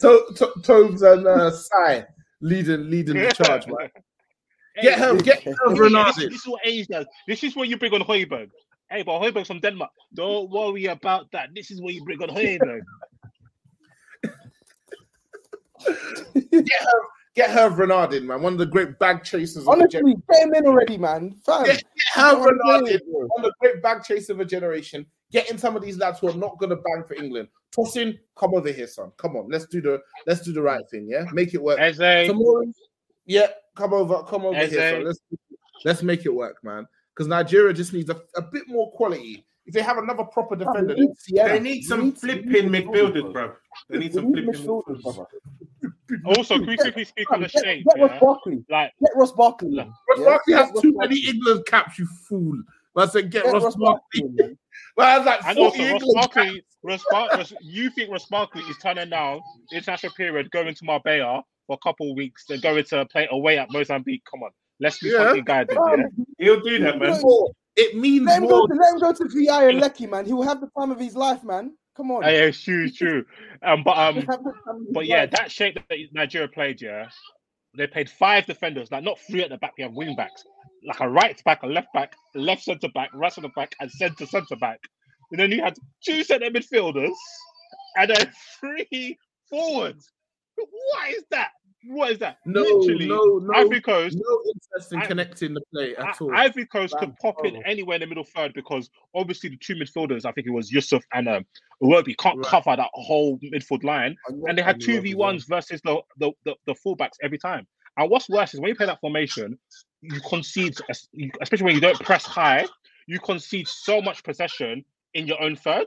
To- to- Tobes and uh, Sai leading leading the charge, man. *laughs* Get her, get her, This, Ronaldo. this is what age does. This is what you bring on Højbjerg. Hey, but Højbjerg's from Denmark. Don't worry about that. This is what you bring on Højbjerg. Get her, get Hervé Renard in, man. One of the great bag chasers. Of the Honestly, gen- get him in already, man. Fam. get, get her Get him in, bro. one of the great bag chasers of a generation. Getting some of these lads who are not going to bang for England. Tosin, come over here, son. Come on, let's do the let's do the right thing. Yeah, make it work. Eze, Tomorrow, yeah, come over, come over Eze. here. son. Let's let's make it work, man. Because Nigeria just needs a, a bit more quality. If they have another proper defender, we need Sierra. They need some need- flipping midfielders, bro. They need some flipping midfielders, midfielders. brother. Also, can we quickly speak on the Get, shape? get Ross Yeah? Barkley. Like, Get Ross Barkley. man. Ross Yeah? Barkley has Ross too Barkley. many England caps, you fool. But I said, get, Get Ross, Ross Barkley. Barkley. man. *laughs* Well, I was like, and 40 also, Ross Barkley, Ross Bar- Ross, you think Ross Barkley is turning down international period, going to Marbella for a couple of weeks, then going to play away at Mozambique? Come on, let's be Yeah. something guided. Yeah? He'll do that, man. It means Let him, more. go to, let him go to VI and Lekki, man. He will have the time of his life, man. Come on. Yeah, it's true, it's true. Um, but um, He'll have the time of his But yeah, that shape that Nigeria played, yeah, they played five defenders, like not three at the back. We have wing backs, like a right back, a left back, left centre back, right centre back, and centre centre back. And then you had two centre midfielders and then three forwards. What is that? What is that? No, Literally, no, no, Ivory Coast. no interest in I- connecting the play at I- all. Ivory Coast That's could pop in anywhere in the middle third because obviously the two midfielders, I think it was Yusuf and um, Iwobi, can't Right. cover that whole midfield line and they had two v ones versus the, the the the fullbacks every time. And what's worse is when you play that formation, you concede, especially when you don't press high, you concede so much possession in your own third.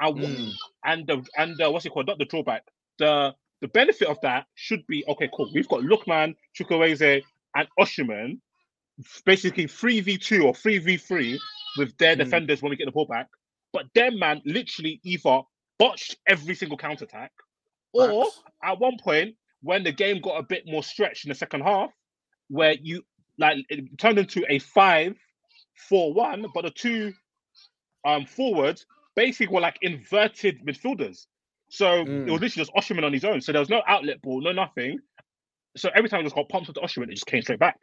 And Mm. and the and the, what's it called? Not the drawback. The the benefit of that should be okay. Cool. We've got Lookman, Chukwueze, and Osimhen, basically three v two or three v three with their Mm. defenders when we get the ball back. But them man literally either botched every single counter attack, or at one point when the game got a bit more stretched in the second half, where you like it turned into a five four one, but the two um forwards basically were like inverted midfielders. So Mm. it was literally just Osimhen on his own. So there was no outlet ball, no nothing. So every time it just got pumped into Osimhen, it just came straight back.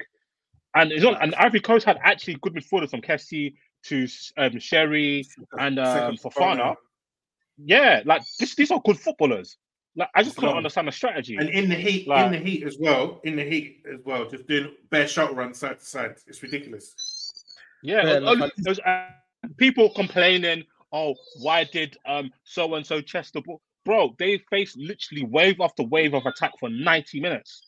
And it's not, and Ivory Coast had actually good midfielders from Kessie to um, Seri and um, Fofana. Yeah, like this, these are good footballers. Like I just couldn't understand the strategy. And in the heat, Like- in the heat as well, in the heat as well, just doing bare shot runs side to side. It's ridiculous. Yeah, enough. only- there was, uh, people complaining, oh, why did um so and so chest the ball? Bro, they faced literally wave after wave of attack for 90 minutes.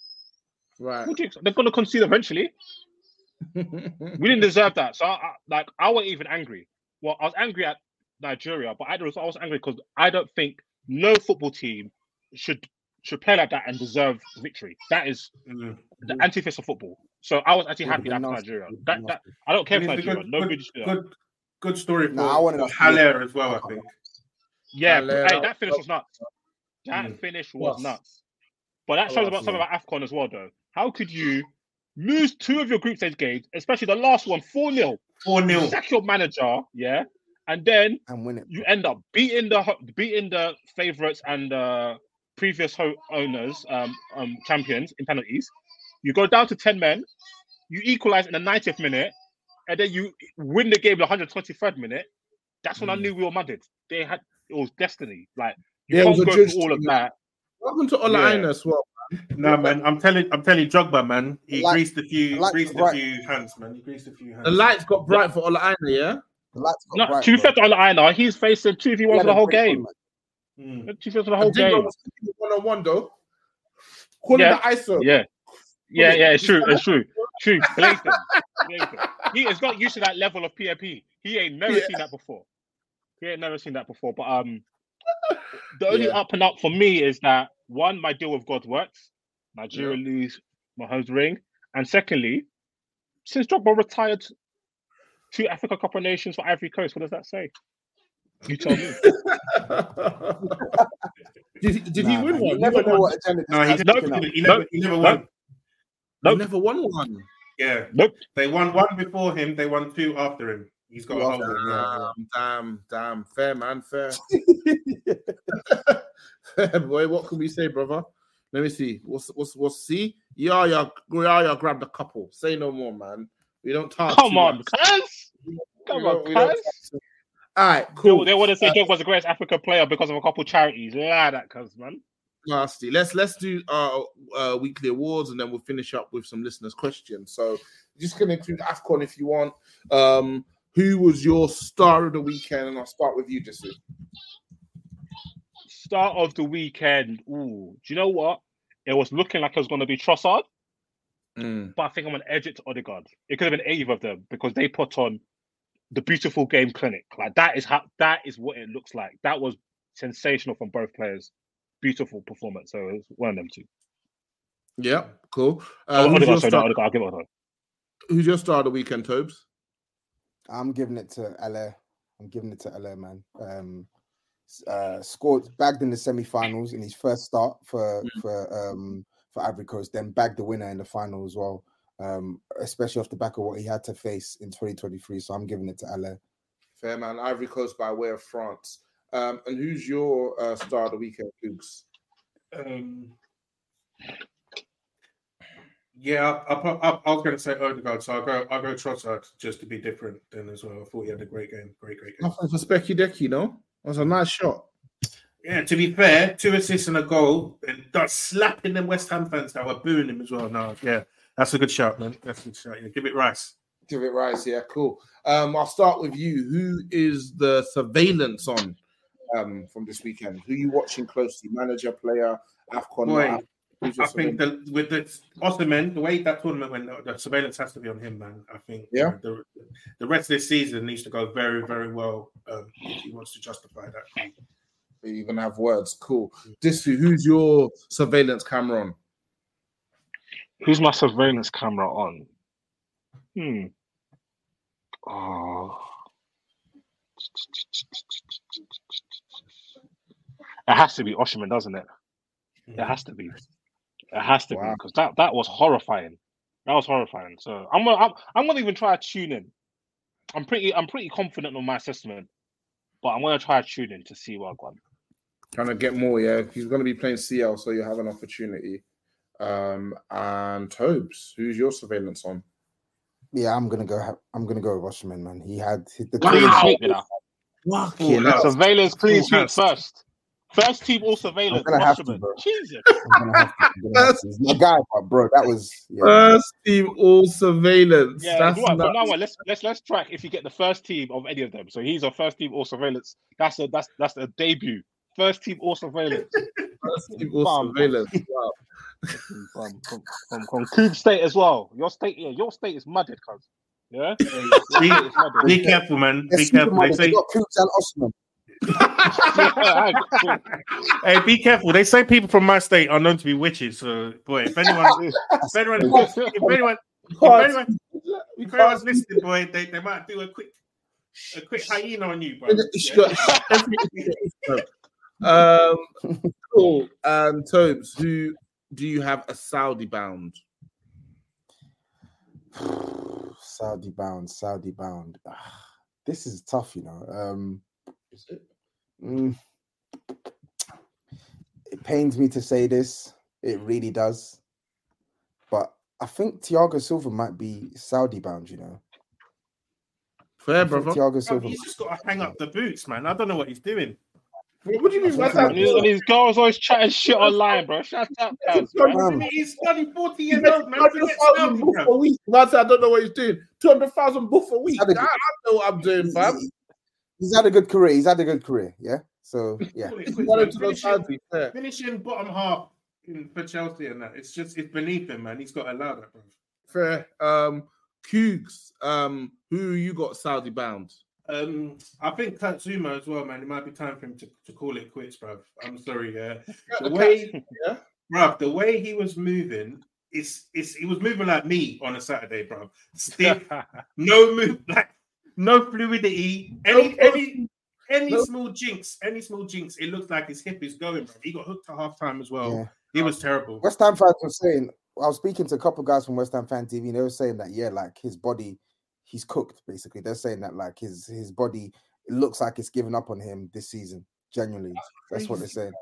Right. What do you expect? They're gonna concede eventually. *laughs* We didn't deserve that. So I, I, like I wasn't even angry. Well, I was angry at Nigeria, but I was I was angry because I don't think no football team should should play like that and deserve victory. That is mm-hmm. the antithesis of football. So I was actually happy they're that. Nigeria. That, that I don't care And for Nigeria. good- Nobody good- should good, good story for, Nah, I wanted to do- Haller as well. I think. Yeah, hey, that finish was nuts. That Mm. finish was Plus. nuts. But that I shows about something about AFCON as well, though. How could you lose two of your group stage games, especially the last one, 4 0? 4 0. Sack your manager, yeah, and then and win it. you end up beating the beating the favorites and uh, previous ho- owners, um, um, champions in penalties. You go down to 10 men, you equalize in the 90th minute, and then you win the game in the 123rd minute. That's when I Mm. knew Real Madrid. They had it was destiny. Like you Yeah, can't go judge through all of that. Welcome to Ola Yeah. As well? No man, I'm telling, I'm telling Drogba, man. He Like- greased a few, greased a few hands, man. He greased a few hands. The lights got bright for Ola Aina, yeah? The lights No, to be fair to Aina, he's facing two v one for the whole game. Mm. Two v for the whole Dingo game. one on one though. Calling Yeah, the ISO. yeah, yeah, yeah. It's true. It's true. True. Blatant. Blatant. He has got used to that level of PMP. He ain't never Yeah. seen that before. He ain't never seen that before. But um, *laughs* the only Yeah. up and up for me is that one, my deal with God works. Nigeria lose Mahomes ring, and secondly, since Drogba retired two Africa Cup of Nations for Ivory Coast, what does that say? You tell me. *laughs* Did, did Nah, he win man, one? You never won know one. what agenda No, he this never, guy's picking up. he never, he never won. He never won one. Yeah. Nope. They won one before him. They won two after him. He's got a hold of Damn, damn, damn. Fair, man, fair. fair, *laughs* *laughs* boy. What can we say, brother? Let me see. What's what's what's see? Yeah, yeah, yeah, yeah. Grabbed a couple. Say no more, man. We don't talk. Come on, much. cuz. Come on, we cuz. All right, cool. they want to say Uh, Drogba was the greatest African player because of a couple charities. Lie that, cuz man. nasty. Let's let's do our uh, weekly awards and then we'll finish up with some listeners' questions. So just gonna include Afcon if you want. Um, who was your star of the weekend? And I'll start with you, Jesse. Start of the weekend. Ooh, do you know what? It was looking like it was going to be Trossard, Mm. but I think I'm going to edge it to Odegaard. It could have been either of them because they put on the beautiful game clinic. Like that is how that is what it looks like. That was sensational from both players. Beautiful performance. So it was one of them two. Yeah, cool. Oh, Uh, who's, Odegaard, your sorry, star, not Odegaard. I'll give it Odegaard. who's your star of the weekend, Tobes? I'm giving it to Haller. I'm giving it to Haller, man. Um, uh, scored bagged in the semi-finals in his first start for for um for Ivory Coast, then bagged the winner in the final as well. Um, especially off the back of what he had to face in 2023. So I'm giving it to Haller. Fair man, Ivory Coast by way of France. Um, and who's your uh, star of the weekend, Luke's? Um, yeah, I, I, I, I was going to say Odegaard, so I'll go. I'll go Trossard just to be different then as well. I thought he had a great game, great, great game. Nothing for Specky Decky, no? That was a nice shot. Yeah, to be fair, two assists and a goal, and that's slapping them West Ham fans that were booing him as well. No, yeah, that's a good shot, man. That's a good shot. Yeah, give it Rice. Give it Rice. yeah, cool. Um, I'll start with you. Who is the surveillance on um, from this weekend? Who are you watching closely? Manager, player, Afcon? Boy, not Af- who's I think the, with the Ottoman, the way that tournament went, the surveillance has to be on him, man. I think Yeah. the, the rest of this season needs to go very, very well um, if he wants to justify that. You even have words. Cool. This who's your surveillance camera on? Who's my surveillance camera on? Hmm. Oh. It has to be Osimhen, doesn't it? It has to be. It has to be because that that was horrifying. That was horrifying. So I'm gonna I'm, I'm gonna even try to tune in. I'm pretty I'm pretty confident on my assessment, but I'm gonna try to tune in to see what I've got. Trying to get more, yeah. He's going to be playing CL, so you have an opportunity. Um, and Tobes, who's your surveillance on? Yeah, I'm gonna go. ha- I'm gonna go with Osimhen, man. He had the Clean clean sweep, you know. Fucking hell. Surveillance clean sweep first. First team all surveillance. I'm gonna have to, bro. Jesus. I'm gonna have to, I'm gonna have to. My guy, bro, that was yeah. First team all surveillance. Yeah, That's you know what, but now what, let's let's let's track if you get the first team of any of them. So he's a first team all surveillance. That's a that's that's a debut. First team all surveillance. *laughs* First team all Bum. surveillance. Wow. from from from, from Coop State as well. Your state, yeah, your state is mudded, cuz. Yeah, *laughs* Be, be careful, man. Be They're careful. They modern. They say got Coops and Osimhen. *laughs* hey, be careful. They say people from my state are known to be witches. So, boy, if anyone, if anyone, if anyone, if anyone, if anyone's listening, boy, they, they might do a quick, a quick hyena on you, bro. *laughs* um, cool. Um, Tobes, who do you have a Saudi bound? *sighs* Saudi bound, Saudi bound. Ah, this is tough, you know. Um, mm, it pains me to say this. It really does. But I think Thiago Silva might be Saudi bound, you know. Fair, brother. Thiago Silva. he's just got to hang up the boots, man. I don't know what he's doing. What do you mean? What's And these, and these girls always chatting shit online, bro. Shut up, guys, bro. He's studying 40 years old, man. hundred thousand buff a week. Man, I don't know what he's doing. Two hundred thousand buff a week. I, Had a I know what I'm doing, fam. He's had a good career. He's had a good career. Yeah. So yeah. Quick, He's quick, wanted man. to go Finishing, finishing bottom half for Chelsea and that. It's just, it's beneath him, man. He's got to allow that, bro. Fair. Um, Koogs, um, who you got Saudi bound? Um, I think Tatsuma as well, man. It might be time for him to, to call it quits, bruv. I'm sorry, yeah. The way, yeah, bruv, the way he was moving, it's it's he was moving like me on a Saturday, bruv. Stiff, *laughs* no move, like no fluidity. Any any any No. small jinx, any small jinx, it looks like his hip is going, bruv. He got hooked at half time as well. Yeah. He was terrible. West Ham fans were saying, I was speaking to a couple guys from West Ham Fan TV, and they were saying that, yeah, like his body, he's cooked, basically. They're saying that, like, his his body, it looks like it's given up on him this season. Genuinely. That's what they're saying.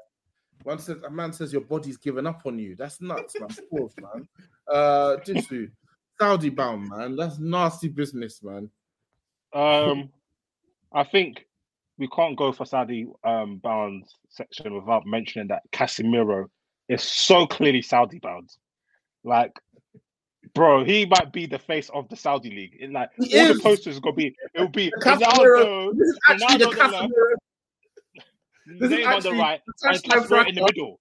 One says a man says your body's given up on you. That's nuts, man. Course, man. *laughs* Uh, Disu, Saudi bound, man. That's nasty business, man. Um, I think we can't go for Saudi um, bound section without mentioning that Casemiro is so clearly Saudi bound. Like, bro, he might be the face of the Saudi league. In like He all is. the posters are gonna be it'll be Casemiro, this is actually the Ronaldo the Casemiro. This is Name on the actually right, and Casemiro in the middle.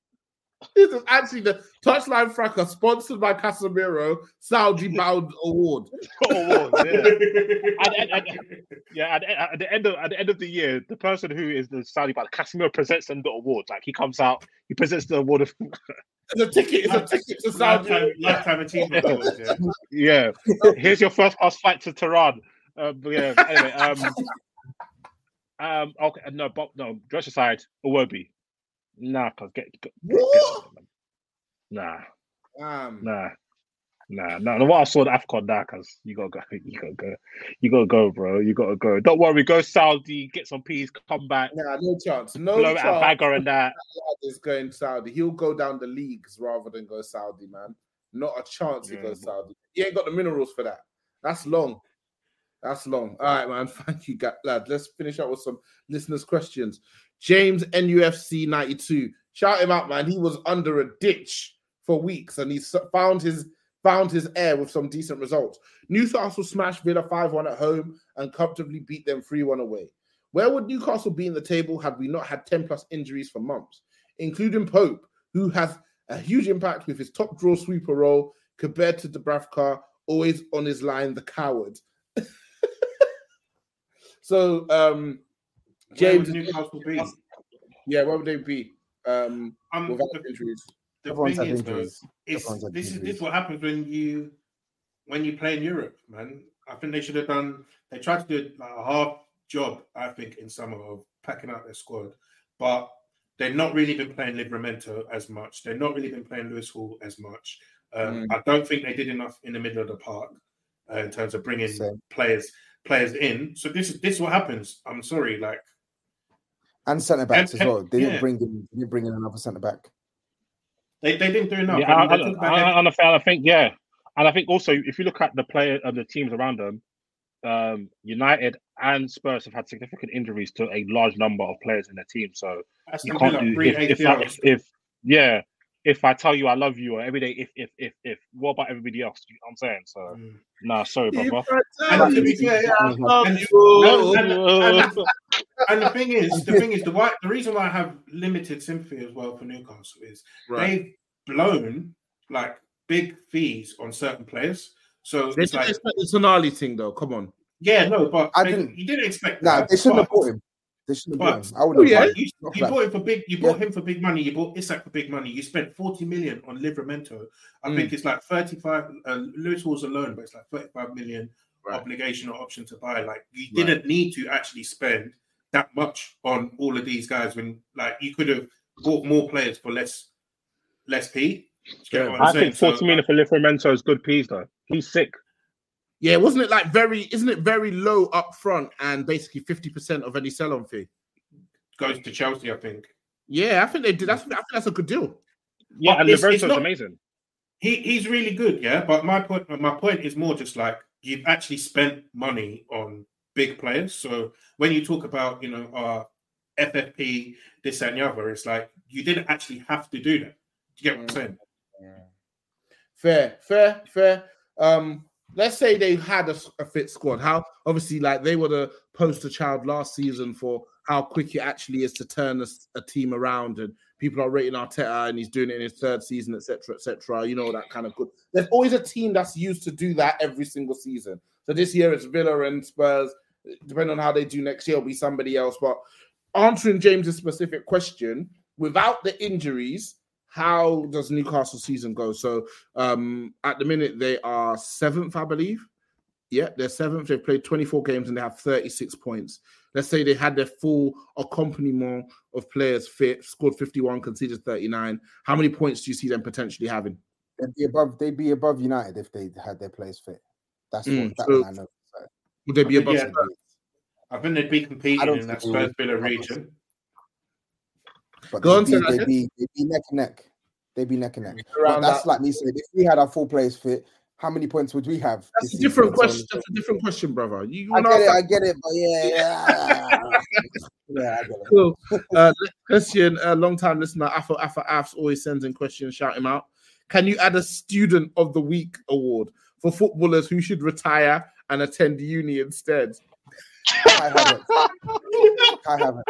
This is actually the Touchline Fracas sponsored by Casemiro Saudi bound award. *laughs* Award, yeah. *laughs* At, at- at- yeah, at, at- at the end of at the end of the year, the person who is the Saudi bound, Casemiro presents them the award. Like he comes out, he presents the award of It's a ticket. It's a ticket to Saudi. Lifetime, lifetime achievement awards, yeah. yeah. Here's your first class flight to Tehran. Uh, but yeah. Anyway, um, um, okay, no, but no. Josh aside, Iwobi. Nah, cause get, get, get nah, Um, nah, nah, nah. What I saw the Afcon nah, cause you gotta go, *laughs* you gotta go, you gotta go, bro. You gotta go. Don't worry, go Saudi, get some peas, come back, Nah, no chance. No blow chance. at Bagger and that. *laughs* lad is going Saudi. He'll go down the leagues rather than go Saudi, man. Not a chance he Yeah, goes Saudi. He ain't got the minerals for that. That's long. That's long. All right, man. *laughs* Thank you, lad. Let's finish up with some listeners' questions. James NUFC 92. Shout him out, man. He was under a ditch for weeks and he found his found his air with some decent results. Newcastle smashed Villa 5-1 at home and comfortably beat them 3-1 away. Where would Newcastle be in the table had we not had 10 plus injuries for months, including Pope, who has a huge impact with his top draw sweeper role compared to Dubravka, always on his line, the coward. *laughs* so, um, James, Newcastle be? yeah, where would they be um, Um, without the- injuries? The Everyone's thing is, though, injuries. it's, Everyone's had this is this what happens when you when you play in Europe, man. I think they should have done. They tried to do like a half job, I think, in summer of packing out their squad, but they've not really been playing Livramento as much. They've not really been playing Lewis Hall as much. Um, I don't think they did enough in the middle of the park uh, in terms of bringing Same. players players in. So this is this is what happens. I'm sorry, like And centre backs as well. They yeah. didn't bring in they didn't bring in another centre back. they, they didn't do enough. Yeah, I, I mean, they I, I, and I think- I think yeah, and I think also if you look at the player and the teams around them, um, United and Spurs have had significant injuries to a large number of players in their team. So Aston you can't do three if if, if if yeah. If I tell you I love you or every day, if if if if what about everybody else? You know what I'm saying so. Mm. Nah, sorry, brother. And to be fair, I love you. *laughs* and- and- and the thing is, the thing is, the *laughs* why, the reason why I have limited sympathy as well for Newcastle is Right. they've blown like big fees on certain players. So They it's didn't like, expect the Tonali thing, though. Come on. yeah, no, but I they- didn't- You didn't expect Nah, that. they shouldn't have bought him. They shouldn't But, have bought him. I would oh, have yeah, you, you like- bought him for big. You bought him for big money. You bought Isak for big money. You spent forty million on Livramento. I Mm. think it's like thirty-five. Uh, Lewis was alone, but it's like thirty-five million obligation or option to buy. Like you Right. didn't need to actually spend that much on all of these guys when like you could have bought more players for less less P. Do you get what I'm saying? think 40 So, million for Livramento is good piece though. He's sick. Yeah, wasn't it like very? Isn't it very low up front and basically fifty percent of any sell-on fee? goes to Chelsea, I think. Yeah, I think they did. That's, I think that's a good deal. Yeah, But and it's- it's Livramento's not- amazing. He he's really good, yeah. But my point my point is more just like you've actually spent money on big players. So when you talk about you know uh FFP this and the other, it's like you didn't actually have to do that. Do you get what I'm saying? Fair, fair, fair. Um, let's say they had a fit squad. How obviously, like they were the poster child last season for how quick it actually is to turn a team around, and people are rating Arteta, and he's doing it in his third season, etc., etc. You know that kind of good. There's always a team that's used to do that every single season. So this year it's Villa and Spurs. Depending on how they do next year, it'll be somebody else. But answering James's specific question, without the injuries, how does Newcastle season go? So um at the minute they are seventh, I believe. Yeah, they're seventh. They've played 24 games and they have 36 points. Let's say they had their full accompaniment of players fit, scored 51, conceded 39. How many points do you see them potentially having? They'd be above. They'd be above United if they had their players fit. That's Mm, what that so I know. So, Would they be I think, above yeah, Spurs? I think they'd be competing in that think Spurs. Villa region. but Go on, they'd, say be, they'd, be, they'd be neck and neck. They'd be neck and neck. But that's that- like me saying, if we had our full players fit, how many points would we have? That's a different season? Question. That's a different question, brother. You I wanna get it. ask I get it. But yeah, yeah, *laughs* *laughs* yeah, I get it. Cool. Uh, question, a long time listener, Afro Afro Afs always sends in questions, shout him out. Can you add a student of the week award for footballers who should retire and attend uni instead? Kai Havertz. Kai Havertz.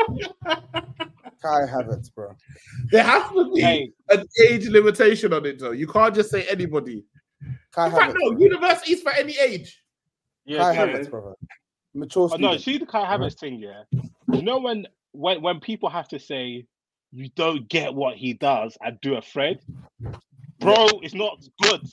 Kai Havertz, bro. There has to be Hey. an age limitation on it, though. You can't just say anybody. Kai In fact, Havertz. no, universities for any age. Yeah, Kai yeah. Havertz, brother. Mature Oh, no, student. see the Kai Havertz thing, yeah. You know when when when people have to say you don't get what he does and do a thread, bro, it's not good. *laughs*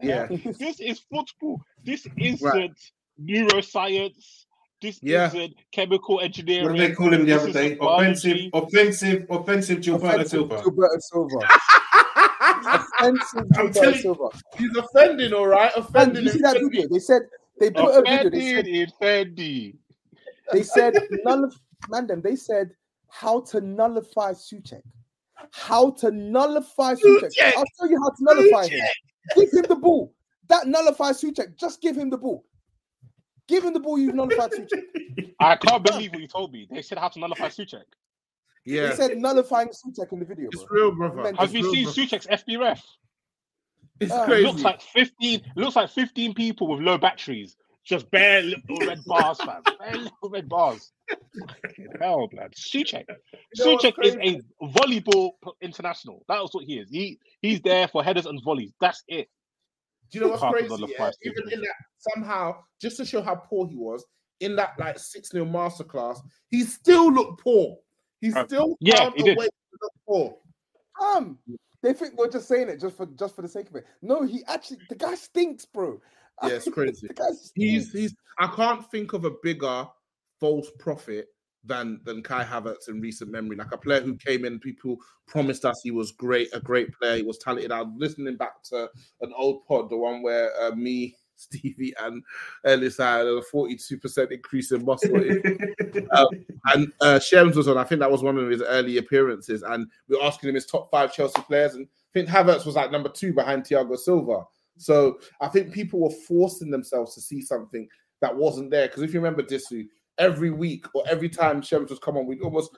Yeah. *laughs* this is football. This isn't neuroscience. This Yeah. isn't chemical engineering. What did they call him the other day? biology. Offensive, offensive, offensive Gilberto Offensive Silva. Gilberto Silva. *laughs* Offensive Gilberto Silva. He's offending, all right? And Offending. you see that video? They said they put a video. They said, in Fendi. they said nullify. Man, them. They said how to nullify Souček. How to nullify Souček. Souček! I'll tell you how to nullify him. Give him the ball. That nullifies Souček. Just give him the ball. Give him the ball. You've nullified Souček. I can't believe what you told me. They said how to nullify Souček. Yeah. They said nullifying Souček in the video. It's Bro. real, brother. Mental. Have you seen brother. Souček's FB ref? It's Uh, It crazy. looks like 15 looks like 15 people with low batteries. Just bare little red bars, fam. Bare little red bars. Fucking Hell, blood. Souček. *laughs* You know Souček is a volleyball international. That's what he is. He he's there for headers and volleys. That's it. Do you know what's Half crazy? Yeah? Even in that, somehow, just to show how poor he was, in that like 6 0 masterclass, he still looked poor. He Uh, still yeah, found he a did. way to look poor. Um, they think we're just saying it just for just for the sake of it. No, he actually the guy stinks, bro. Yeah, it's crazy. *laughs* He's he's I can't think of a bigger false prophet than than Kai Havertz in recent memory. Like a player who came in, people promised us he was great, a great player, he was talented. I was listening back to an old pod, the one where uh, me, *laughs* Stevie, and Ellis had a 42% increase in muscle. *laughs* um, and uh, Shems was on, I think that was one of his early appearances, and we were asking him his top five Chelsea players, and I think Havertz was like number two behind Thiago Silva. So I think people were forcing themselves to see something that wasn't there. Because if you remember Disu, every week or every time Shems was come on, we'd almost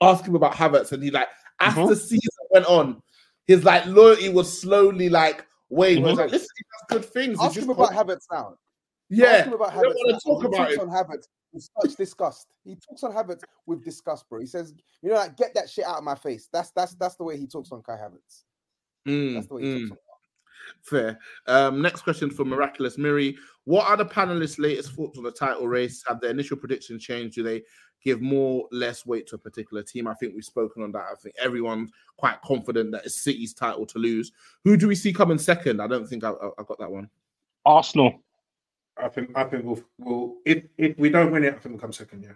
ask him about Havertz, and he like as Mhm. the season went on, his like loyalty was slowly like waving. I was Mhm. like, listen, he does good things. It's Ask him about Havertz now. yeah. Ask him about Havertz. want to talk he about talks it. on Havertz with such disgust. He talks on Havertz with disgust, bro. He says, "You know, like get that shit out of my face." That's that's that's the way he talks on Kai Havertz. Mm, That's the way he mm. talks on. Fair. Um, next question from Miraculous Miri. What are the panelists' latest thoughts on the title race? Have their initial predictions changed? Do they give more less weight to a particular team? I think we've spoken on that. I think everyone's quite confident that it's City's title to lose. Who do we see coming second? I don't think I, I, I got that one. Arsenal. I think I think we'll, we'll if if we don't win it, I think we'll come second. Yeah.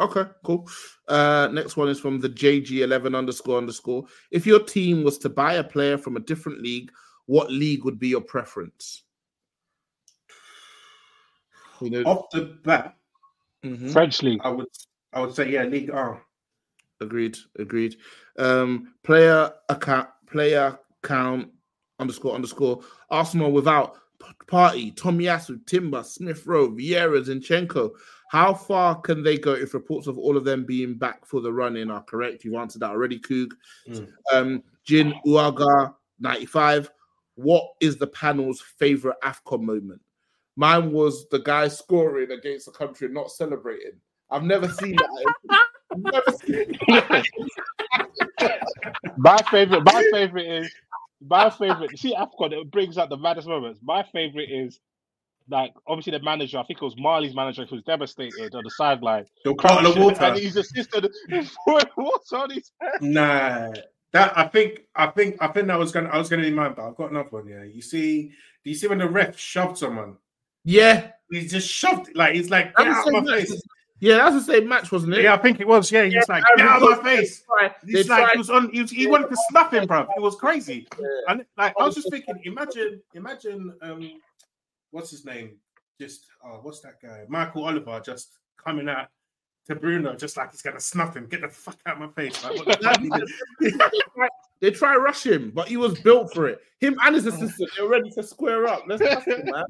Okay, cool. Uh, next one is from the JG11 underscore underscore. If your team was to buy a player from a different league, what league would be your preference? You know, Off the bat, Mhm. French league. I would I would say yeah, League R. Agreed. Agreed. Um, player account. Player count underscore underscore. Arsenal without P- Partey, Tomiyasu, Timber, Smith Rowe, Vieira, Zinchenko. How far can they go if reports of all of them being back for the run in are correct? You've answered that already, Koog. Um, Jin Uaga, 95. What is the panel's favorite AFCON moment? Mine was the guy scoring against the country and not celebrating. I've never seen that. I've never seen *laughs* My favorite, my favorite is my favorite. See, AFCON, it brings out the maddest moments. My favorite is like obviously the manager. I think it was Marley's manager who was devastated on the sideline. The bottle of water. and his assistant *laughs* pouring water on his head. Nah, that I think I think I think that was gonna I was gonna be mine, but I've got another one. Yeah, you see, do you see when the ref shoved someone? Yeah, he just shoved it like he's like get out of my same match. face. Yeah, that's the same match, wasn't it? Yeah, I think it was. Yeah, he's like get out of my face. They He's like tried- he was on. He, was, he wanted to snap him, bro. It was crazy. And like I was just thinking, imagine, imagine, um, what's his name? Just oh, what's that guy? Michael Oliver just coming out to Bruno, just like he's gonna snuff him. Get the fuck out of my face! Like, what *laughs* the fuck he did. They try to rush him, but he was built for it. Him and his assistant, they're ready to square up. Let's *laughs* tussle, man.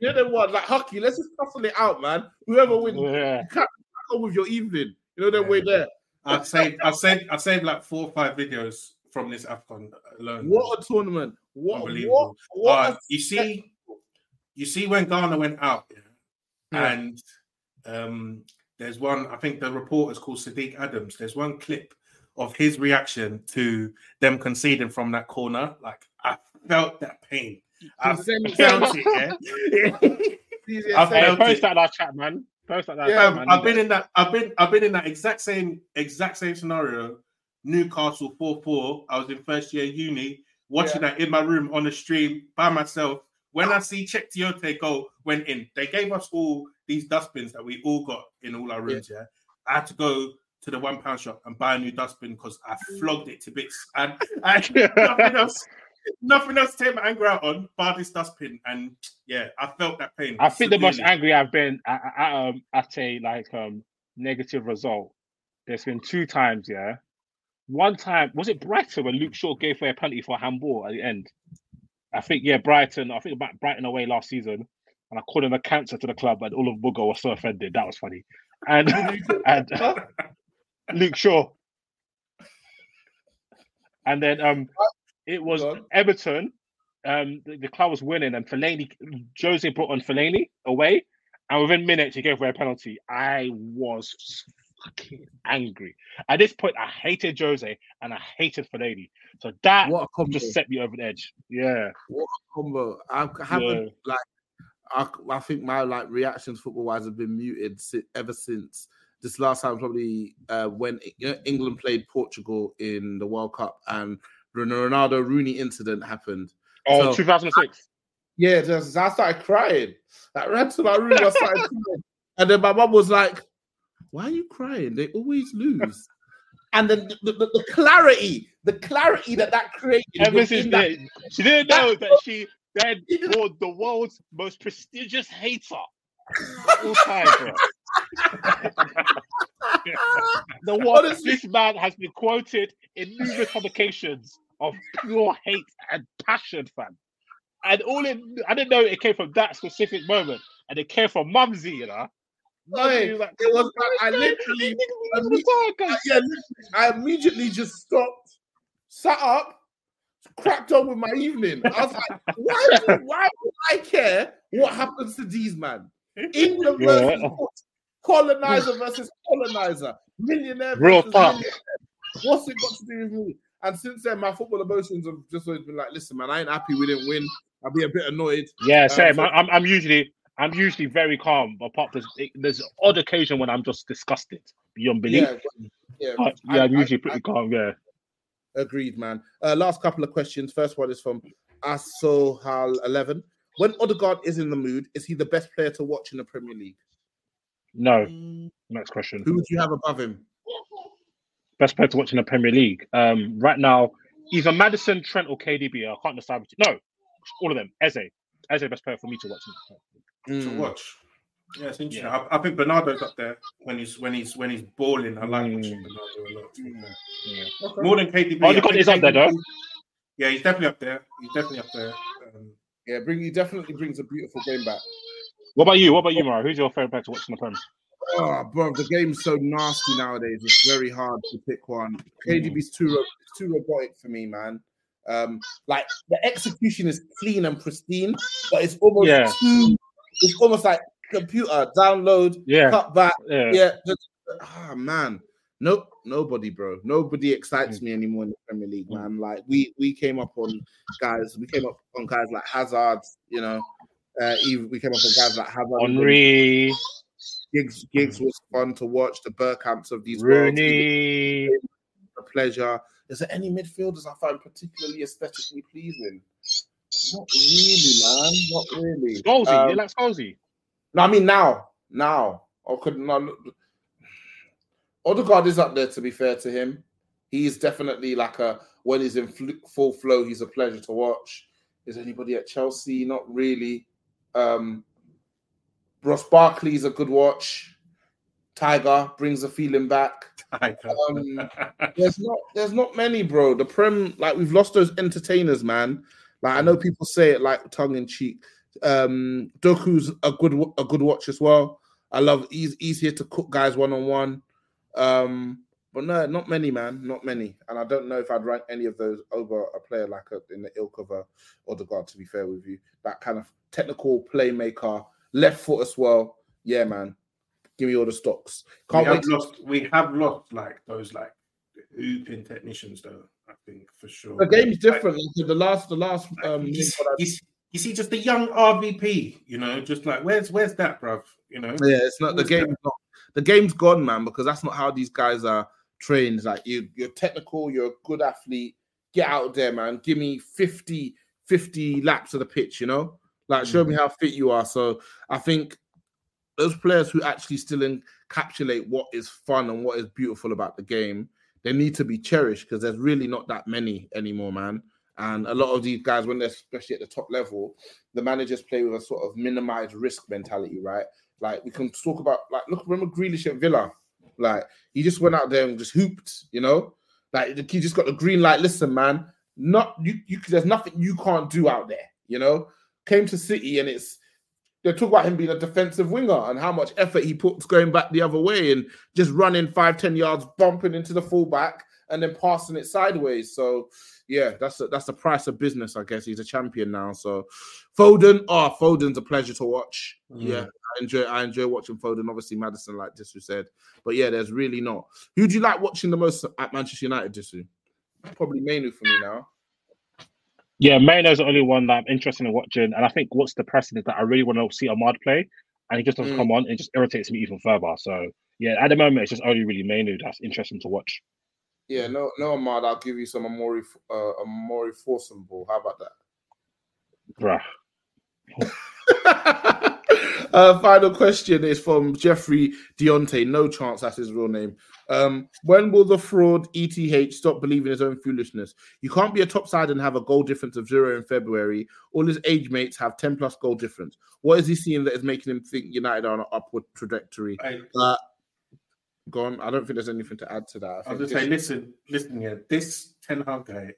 You're the one, like hockey. Let's just tussle it out, man. Whoever wins, Yeah. you can't crack on with your evening. You know that way there. I've saved, I've saved, I've saved like four or five videos from this Afcon alone. What a tournament! What? Unbelievable. What? what Uh, a- you see, you see when Ghana went out, yeah, Yeah. and um, there's one. I think the report is called Sadiq Adams. There's one clip of his reaction to them conceding from that corner. Like I felt that pain. I Please send me- felt it. Yeah. *laughs* I Hey, felt post it. that in our chat, man. Post that in our Yeah, chat, man. I've been in that. I've been. I've been in that exact same exact same scenario. Newcastle four four. I was in first year uni, watching that in my room on the stream by myself. When I see Cheick Tioté go, went in. They gave us all these dustbins that we all got in all our rooms. Yeah, I had to go to the one pound shop and buy a new dustbin because I flogged it to bits and I *laughs* nothing else. Nothing else to take my anger out on, bar this dustbin, and yeah, I felt that pain. I think the most angry I've been at, at, um, at a like um negative result. There's been two times, yeah. One time was it Brighton when Luke Shaw gave away a penalty for a handball at the end. I think yeah, Brighton. I think about Brighton away last season, and I called him a cancer to the club, and all of Booger was so offended. That was funny, and and *laughs* Luke Shaw, and then um, it was Everton. Um, the, the club was winning, and Fellaini, Jose brought on Fellaini away, and within minutes he gave away a penalty. I was fucking angry. At this point, I hated Jose and I hated Fellaini. So that What just set me over the edge. Yeah. What a combo! I haven't Yeah. like I, I think my like reactions football wise have been muted ever since this last time probably uh, when E- England played Portugal in the World Cup and the Ronaldo Rooney incident happened. Oh, So- 2006. Yeah, just, I started crying. I ran to my room. I started crying. And then my mum was like, "Why are you crying? They always lose." *laughs* And then the, the, the clarity, the clarity that that created. Ever since that- then, she didn't know that she then *laughs* was the world's most prestigious hater all time, bro. *laughs* the one this man has been quoted in numerous publications of pure hate and passion, fam. And all in, I didn't know it came from that specific moment, and it came from Mumsy, you know. Mumsy like, it was like I literally, I, yeah, literally, I immediately just stopped, sat up, cracked on with my evening. I was like, why, do- why would I care what happens to these man? England versus Yeah. colonizer versus colonizer, millionaire Real versus talk. millionaire. What's it got to do with me? And since then, my football emotions have just always been like, listen, man, I ain't happy we didn't win. I'll be a bit annoyed. Yeah, Um, same. so- I'm, I'm usually I'm usually very calm, but apart from there's odd occasion when I'm just disgusted beyond belief. Yeah, yeah. But, I- yeah, I'm I- usually pretty calm. Yeah. Agreed, man. Uh, last couple of questions. First one is from Asohal11. When Odegaard is in the mood, is he the best player to watch in the Premier League? No. Next question. Who would you have above him? Best player to watch in the Premier League. Um, right now, either Maddison, Trent, or KDB. I can't decide. Which, no, all of them. Eze. Eze, best player for me to watch. In to watch. Yeah, it's interesting. I, I think Bernardo's up there when he's when he's when he's balling. I like watching Bernardo a lot. Okay. More than KDB. Odegaard I is up there, though. Yeah, he's definitely up there. He's definitely up there. Um, Yeah, bring he definitely brings a beautiful game back. What about you? What about you, Mara? Who's your favorite player to watch in the Premier? Oh, bro, the game's so nasty nowadays. It's very hard to pick one. KDB's too ro- too robotic for me, man. Um, like the execution is clean and pristine, but it's almost Yeah. too. It's almost like computer download, Yeah. cut back. Yeah. Yeah, just, ah man, nope, nobody, bro. Nobody excites me anymore in the Premier League, man. Like we we came up on guys, we came up on guys like Hazard, you know. Uh, we came up on guys like Hazard, Henry, Giggs, Giggs was fun to watch. The Bergkamps of these Rooney. a pleasure. Is there any midfielders I find particularly aesthetically pleasing? Not really, man. Not really. Scholesy. Um, you like Scholesy? no, I mean now, now. I could not. Odegaard is up there. To be fair to him, he's definitely like a when he's in fl- full flow, he's a pleasure to watch. Is anybody at Chelsea? Not really. Um, Ross Barkley's a good watch. Tiger brings the feeling back. Um, there's not there's not many, bro. The Prem, like we've lost those entertainers, man. Like I know people say it like tongue in cheek. Um, Doku's a good a good watch as well. I love he's here to cook guys one on one. Um, but no, not many, man, not many. And I don't know if I'd rank any of those over a player like a, in the ilk of a Odegaard. To be fair with you, that kind of technical playmaker, left foot as well. Yeah, man. Give me all the stocks. Can't we wait. have to- lost. We have lost like those like hooping technicians, though. I think for sure. The game's different. Like, the last, the last. Um, you, see, you see- just the young RVP. You know, just like where's where's that, bruv? You know. Yeah, it's not the Where's game's that? not the game's gone, man, because that's not how these guys are trained. Like you, you're technical, you're a good athlete. Get out there, man. Give me 50, 50 laps of the pitch, you know? Like show me how fit you are. So I think those players who actually still encapsulate what is fun and what is beautiful about the game, they need to be cherished because there's really not that many anymore, man. And a lot of these guys, when they're especially at the top level, the managers play with a sort of minimized risk mentality, right? Like we can talk about, like, look, remember Grealish at Villa? Like he just went out there and just hooped, you know? Like he just got the green light. Listen, man, not you. You there's nothing you can't do out there, you know? Came to City and it's they talk about him being a defensive winger and how much effort he puts going back the other way and just running five, ten yards, bumping into the fullback and then passing it sideways. So yeah, that's a, that's the price of business, I guess. He's a champion now. So Foden, oh, Foden's a pleasure to watch. Mm. Yeah, I enjoy I enjoy watching Foden. Obviously, Maddison, like Disu said, but yeah, there's really not. Who do you like watching the most at Manchester United, Disu? Probably Mainoo for me now. Yeah, Mainoo's the only one that I'm interested in watching. And I think what's depressing is that I really want to see Amad play. And he just doesn't Mm. come on. It just irritates me even further. So, yeah, at the moment, it's just only really Mainoo that's interesting to watch. Yeah, no, no, Amad. I'll give you some Amori, uh, Amori Foursome ball. How about that? Bruh. *laughs* uh, final question is from Jeffrey Deontay. No chance that's his real name. Um, when will the fraud ETH stop believing his own foolishness? You can't be a top side and have a goal difference of zero in February. All his age mates have 10 plus goal difference. What is he seeing that is making him think United are on an upward trajectory? Uh, go on. I don't think there's anything to add to that. I was think gonna say, listen, listen, yeah, this Ten Hag guy.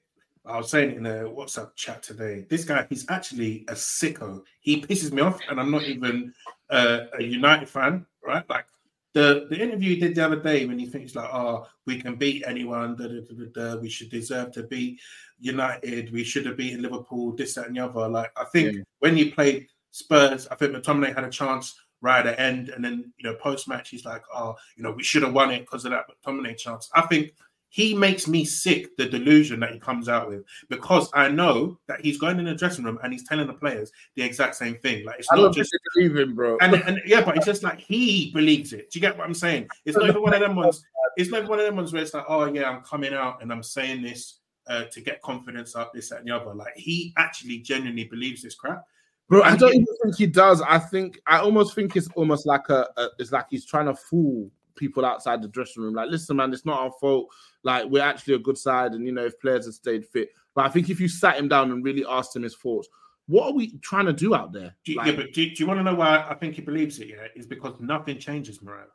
I was saying in a WhatsApp chat today. This guy, he's actually a sicko. He pisses me off, and I'm not even uh, a United fan, right? Like the the interview he did the other day when he thinks like, "Oh, we can beat anyone. Da, da, da, da, da, we should deserve to beat United. We should have beaten Liverpool. This, that, and the other." Like I think when he played Spurs, I think McTominay had a chance right at the end, and then you know post match he's like, "Oh, you know, we should have won it because of that McTominay chance." I think he makes me sick. The delusion that he comes out with because I know that he's going in the dressing room and he's telling the players the exact same thing. Like it's I not just believe him, bro. and, and yeah, but it's just like he believes it. Do you get what I'm saying? It's not even one of them ones. It's not one of them ones where it's like, oh yeah, I'm coming out and I'm saying this uh, to get confidence up, this that, and the other. Like he actually genuinely believes this crap. Bro, I don't he- even think he does. I think I almost think it's almost like a, a it's like he's trying to fool people outside the dressing room. Like, listen, man, it's not our fault. Like, we're actually a good side, and you know, if players had stayed fit. But I think if you sat him down and really asked him his thoughts, what are we trying to do out there? Do you- Like, yeah, but do, do you want to know why I think he believes it? Yeah, is because nothing changes, Morale.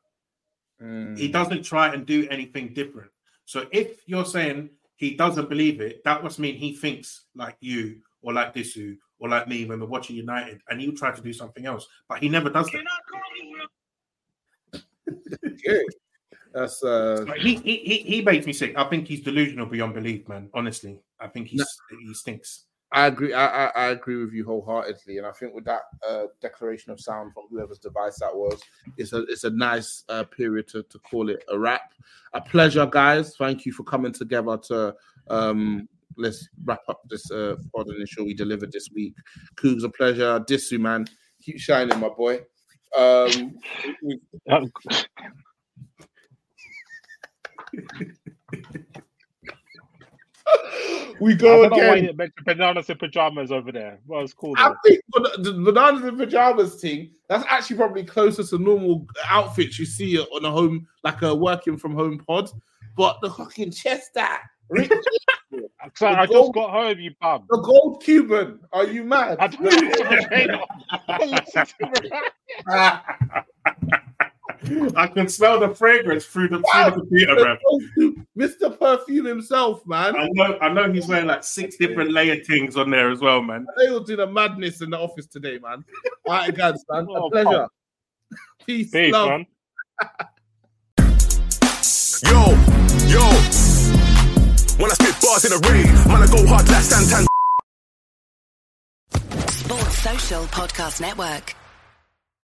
mm. He doesn't try and do anything different. So if you're saying he doesn't believe it, that must mean he thinks like you or like Disu or like me when we're watching United, and he'll try to do something else, but he never does that. Yeah. That's uh he, he he makes me sick. I think he's delusional beyond belief, man. Honestly, I think he's he stinks. I agree. I, I, I agree with you wholeheartedly, and I think with that uh, declaration of sound from whoever's device that was, it's a it's a nice uh, period to, to call it a wrap. A pleasure, guys. Thank you for coming together to um, let's wrap up this uh, pod and ensure we delivered this week. Koogs, a pleasure. Disu, man, keep shining, my boy. Um, we- we I go know why again. bananas in pajamas over there. Well, it's cool. I though. think the bananas and pajamas thing that's actually probably closer to normal outfits you see on a home like a working from home pod. But the fucking chest that Rick- So I the just got home, you bum. the gold Cuban. Are you mad? I don't. *laughs* I can smell the fragrance through the, through the computer, bro. Mr. Perfume himself, man. I know, I know he's wearing like six different layer things on there as well, man. They will do the madness in the office today, man. All right, guys, man. A Oh, pleasure. Peace, Peace, love. man. *laughs* Yo, yo. When I spit bars in the rain, man, I go hard like Santan. Sports Social Podcast Network.